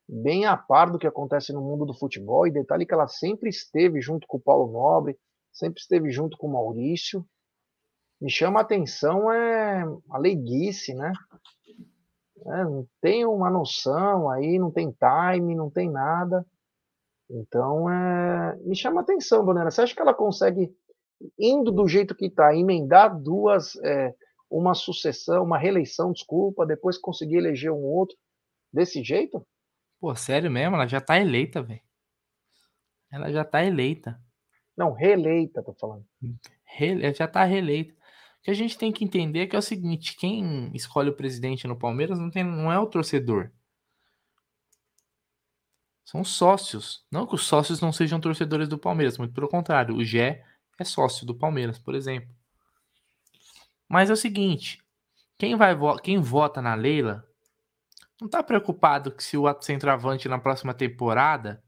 bem a par do que acontece no mundo do futebol. E detalhe que ela sempre esteve junto com o Paulo Nobre, sempre esteve junto com o Maurício. Me chama a atenção é a leiguice, né? né? Não tem uma noção aí, não tem time, não tem nada. Então, é, me chama a atenção, Bonera. Você acha que ela consegue, indo do jeito que está, emendar duas, é, uma sucessão, uma reeleição, desculpa, depois conseguir eleger um outro desse jeito? Pô, sério mesmo? Ela já tá eleita, velho. Ela já tá eleita. Não, reeleita, tô falando. Re- já tá reeleita. O que a gente tem que entender é que é o seguinte: quem escolhe o presidente no Palmeiras não, tem, não é o torcedor. São os sócios. Não que os sócios não sejam torcedores do Palmeiras, muito pelo contrário. O Gé é sócio do Palmeiras, por exemplo. Mas é o seguinte: quem, vai, vo- quem vota na Leila não tá preocupado que se o centroavante na próxima temporada,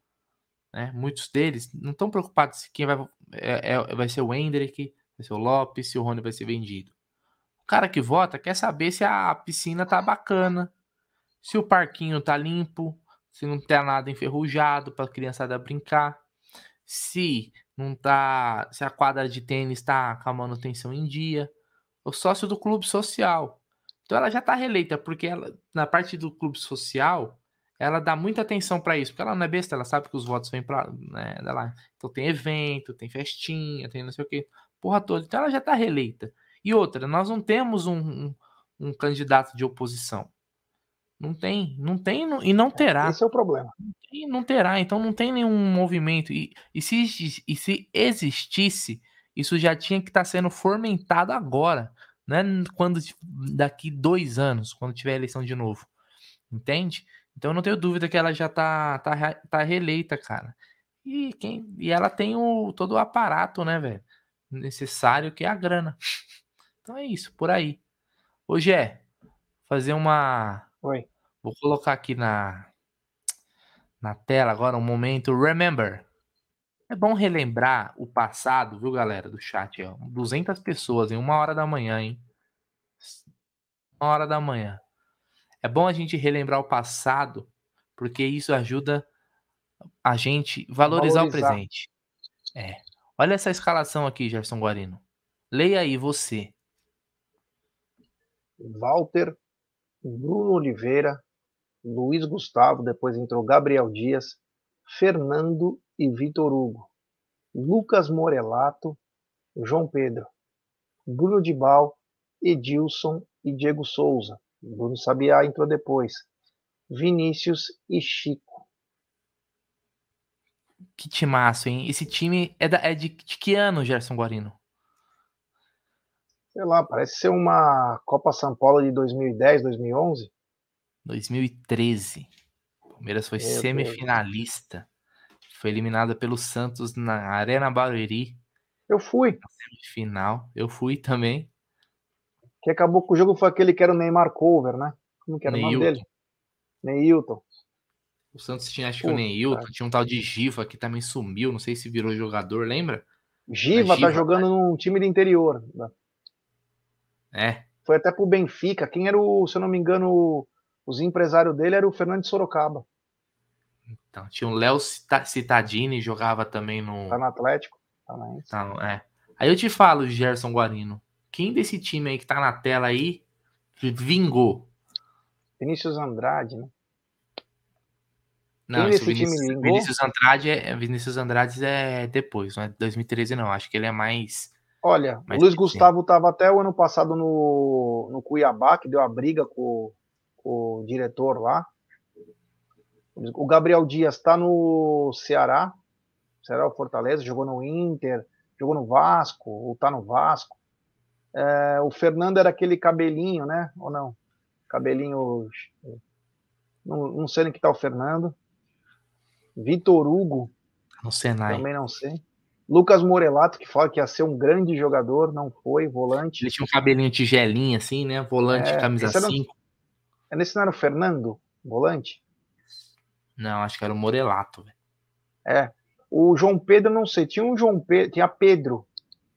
né, muitos deles não estão preocupados se quem vai, é, é- vai ser o Hendrick, vai ser o Lopes, se o Rony vai ser vendido. O cara que vota quer saber se a piscina tá bacana, se o parquinho tá limpo, se não tem nada enferrujado para a criançada brincar, se não tá, se a quadra de tênis tá com a manutenção em dia, o sócio do clube social. Então ela já tá reeleita, porque ela, na parte do clube social, ela dá muita atenção para isso, porque ela não é besta, ela sabe que os votos vêm para né, lá. Então tem evento, tem festinha, tem não sei o que, porra toda. Então ela já tá reeleita. E outra, nós não temos um, um, um candidato de oposição. Não tem, não tem não- e não terá. Esse é o problema. E não terá, então não tem nenhum movimento. E, e, se, e se existisse, isso já tinha que estar sendo fomentado agora, né? Quando daqui dois anos, quando tiver eleição de novo. Entende? Então eu não tenho dúvida que ela já tá, tá, tá reeleita, cara. E, quem, e ela tem o, todo o aparato, né, velho? Necessário, que é a grana. Então é isso, por aí. Hoje é fazer uma. Oi. Vou colocar aqui na, na tela agora um momento. Remember. É bom relembrar o passado, viu, galera, do chat. Ó. 200 pessoas em uma hora da manhã, hein? Uma hora da manhã. É bom a gente relembrar o passado, porque isso ajuda a gente valorizar, o Valorizar. presente. É. Olha essa escalação aqui, Gerson Guarino. Leia aí você. Walter, Bruno Oliveira, Luiz Gustavo, depois entrou Gabriel Dias, Fernando e Vitor Hugo, Lucas Morelato, João Pedro, Bruno Dibal, Edilson e Diego Souza. Bruno Sabiá entrou depois. Vinícius e Chico. Que timaço, hein? Esse time é, da- é de, de que ano, Gerson Guarino? Sei lá, parece ser uma Copa São Paulo de 2010, 2011. 2013. O Palmeiras foi Meu Deus. semifinalista. Foi eliminado pelo Santos na Arena Barueri. Eu fui. Semifinal. Eu fui também. Que acabou com o jogo foi aquele que era o Neymar Cover, né? Como que era o nome Neilton. dele? Neilton. O Santos tinha, acho que o Puta. Neilton, tinha um tal de Giva que também sumiu, não sei se virou jogador, lembra? Giva, Giva, tá jogando num time do interior. É, Foi até pro Benfica. Quem era o, se eu não me engano, os empresários dele era o Fernando de Sorocaba. então tinha o Léo Cita- Citadini, jogava também no. Tá no Atlético. Tá na Então, é. Aí eu te falo, Gerson Guarino, quem desse time aí que tá na tela aí vingou? Vinícius Andrade, né? Não, esse desse time Vinícius, vingou? Vinícius Andrade é Vinícius Andrade é depois, não é 2013 não, acho que ele é mais Olha, Mas o Luiz. Gustavo estava até o ano passado no, no Cuiabá, que deu a briga com, com o diretor lá. O Gabriel Dias está no Ceará, Ceará ou Fortaleza, jogou no Inter, jogou no Vasco, ou tá no Vasco. É, o Fernando era aquele cabelinho, né? Ou não? Cabelinho. Não, não sei nem que tá o Fernando. Vitor Hugo, no Senai. também não sei. Lucas Morelato, que fala que ia ser um grande jogador, não foi, volante. Ele tinha um cabelinho tigelinha assim, né? Volante, É, camisa esse era um- 5. É nesse não era o Fernando, volante? Não, acho que era o Morelato, velho. É. O João Pedro, não sei. Tinha um João Pedro, tinha Pedro,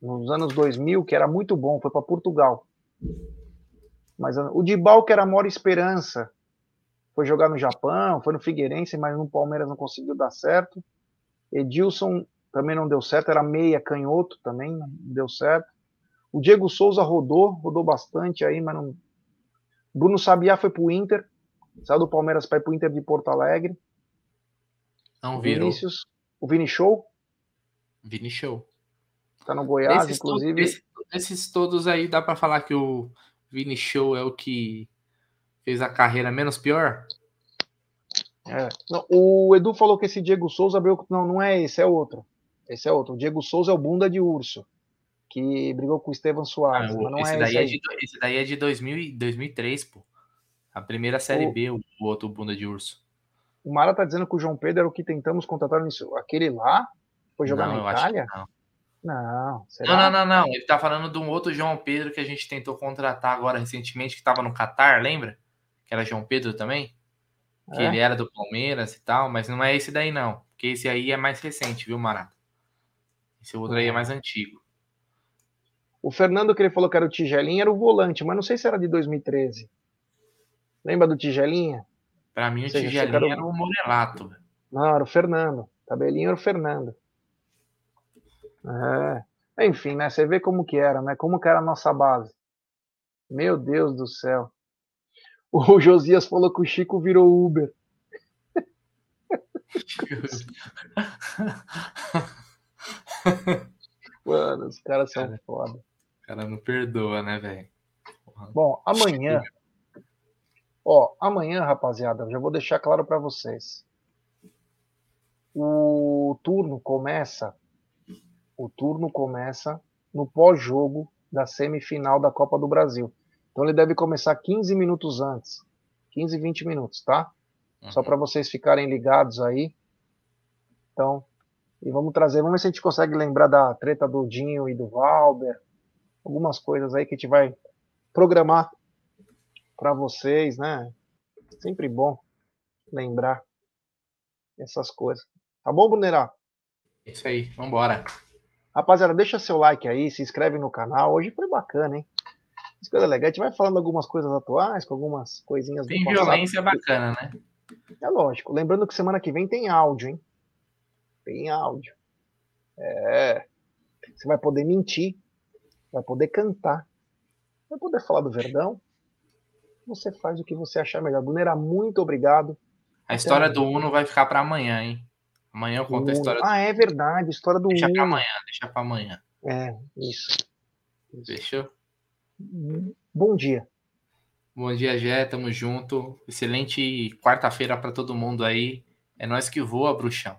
nos anos 2000, que era muito bom, foi para Portugal. Mas o Dibal, que era a maior esperança, foi jogar no Japão, foi no Figueirense, mas no Palmeiras não conseguiu dar certo. Edilson também não deu certo, era meia canhoto também, não deu certo. O Diego Souza rodou, rodou bastante aí, mas não. Bruno Sabiá foi pro Inter, Saiu do Palmeiras para ir pro Inter de Porto Alegre. Não virou. Vinícius, o Vini Show, Vini Show. tá no Goiás, Desses, to- inclusive. desse- desses todos aí, dá pra falar que o Vini Show é o que fez a carreira menos pior? É. Não, o Edu falou que esse Diego Souza abriu. Não, não é esse, é outro. Esse é outro. O Diego Souza é o bunda de urso, que brigou com o Estevam Soares. Ah, não esse, é daí é de, esse daí é de 2000, e- 2003, pô. A primeira série O- B, o, o outro bunda de urso. O Mara tá dizendo que o João Pedro era o que tentamos contratar nisso. Aquele lá? Foi jogar Não, na eu acho Itália? não. Não? Não, não, não, não. Ele tá falando de um outro João Pedro que a gente tentou contratar agora recentemente, que tava no Catar, lembra? Que era João Pedro também? Que É? ele era do Palmeiras e tal, mas não é esse daí, não. Porque esse aí é mais recente, viu, Marata? Esse outro aí é mais antigo. O Fernando, que ele falou que era o Tigelinha, era o volante, mas não sei se era de 2013. Lembra do Tigelinha? Pra mim, o seja, Tigelinho chegaram- era o Morelato. Não, era o Fernando. Cabelinho era o Fernando. É. Enfim, né? Você vê como que era, né? Como que era a nossa base. Meu Deus do céu. O Josias falou que o Chico virou Uber. Mano, os caras são Cara. foda. O cara não perdoa, né, velho? Bom, amanhã. Ó, amanhã, rapaziada, já vou deixar claro pra vocês. O turno começa. O turno começa no pós-jogo da semifinal da Copa do Brasil. Então ele deve começar 15 minutos antes. 15, 20 minutos, tá? Só para vocês ficarem ligados aí. Então, e vamos trazer, vamos ver se a gente consegue lembrar da treta do Dinho e do Valber. Algumas coisas aí que a gente vai programar para vocês, né? Sempre bom lembrar essas coisas. Tá bom, Brunerá? É Isso aí, vambora. Rapaziada, deixa seu like aí, se inscreve no canal. Hoje foi bacana, hein? As coisas legais. A gente vai falando algumas coisas atuais, com algumas coisinhas Tem do passado. violência bacana, né? É lógico. Lembrando que semana que vem tem áudio, hein? Tem áudio. É. Você vai poder mentir, vai poder cantar, vai poder falar do Verdão. Você faz o que você achar melhor. Brunera, muito obrigado. A história do Uno vai ficar pra amanhã, hein? Amanhã eu conto a história do Ah, é verdade, história do Deixa pra Uno. amanhã, deixa pra amanhã. É, isso. Fechou? Bom dia. Bom dia, Gé, tamo junto. Excelente quarta-feira pra todo mundo aí. É nós que voa, bruxão.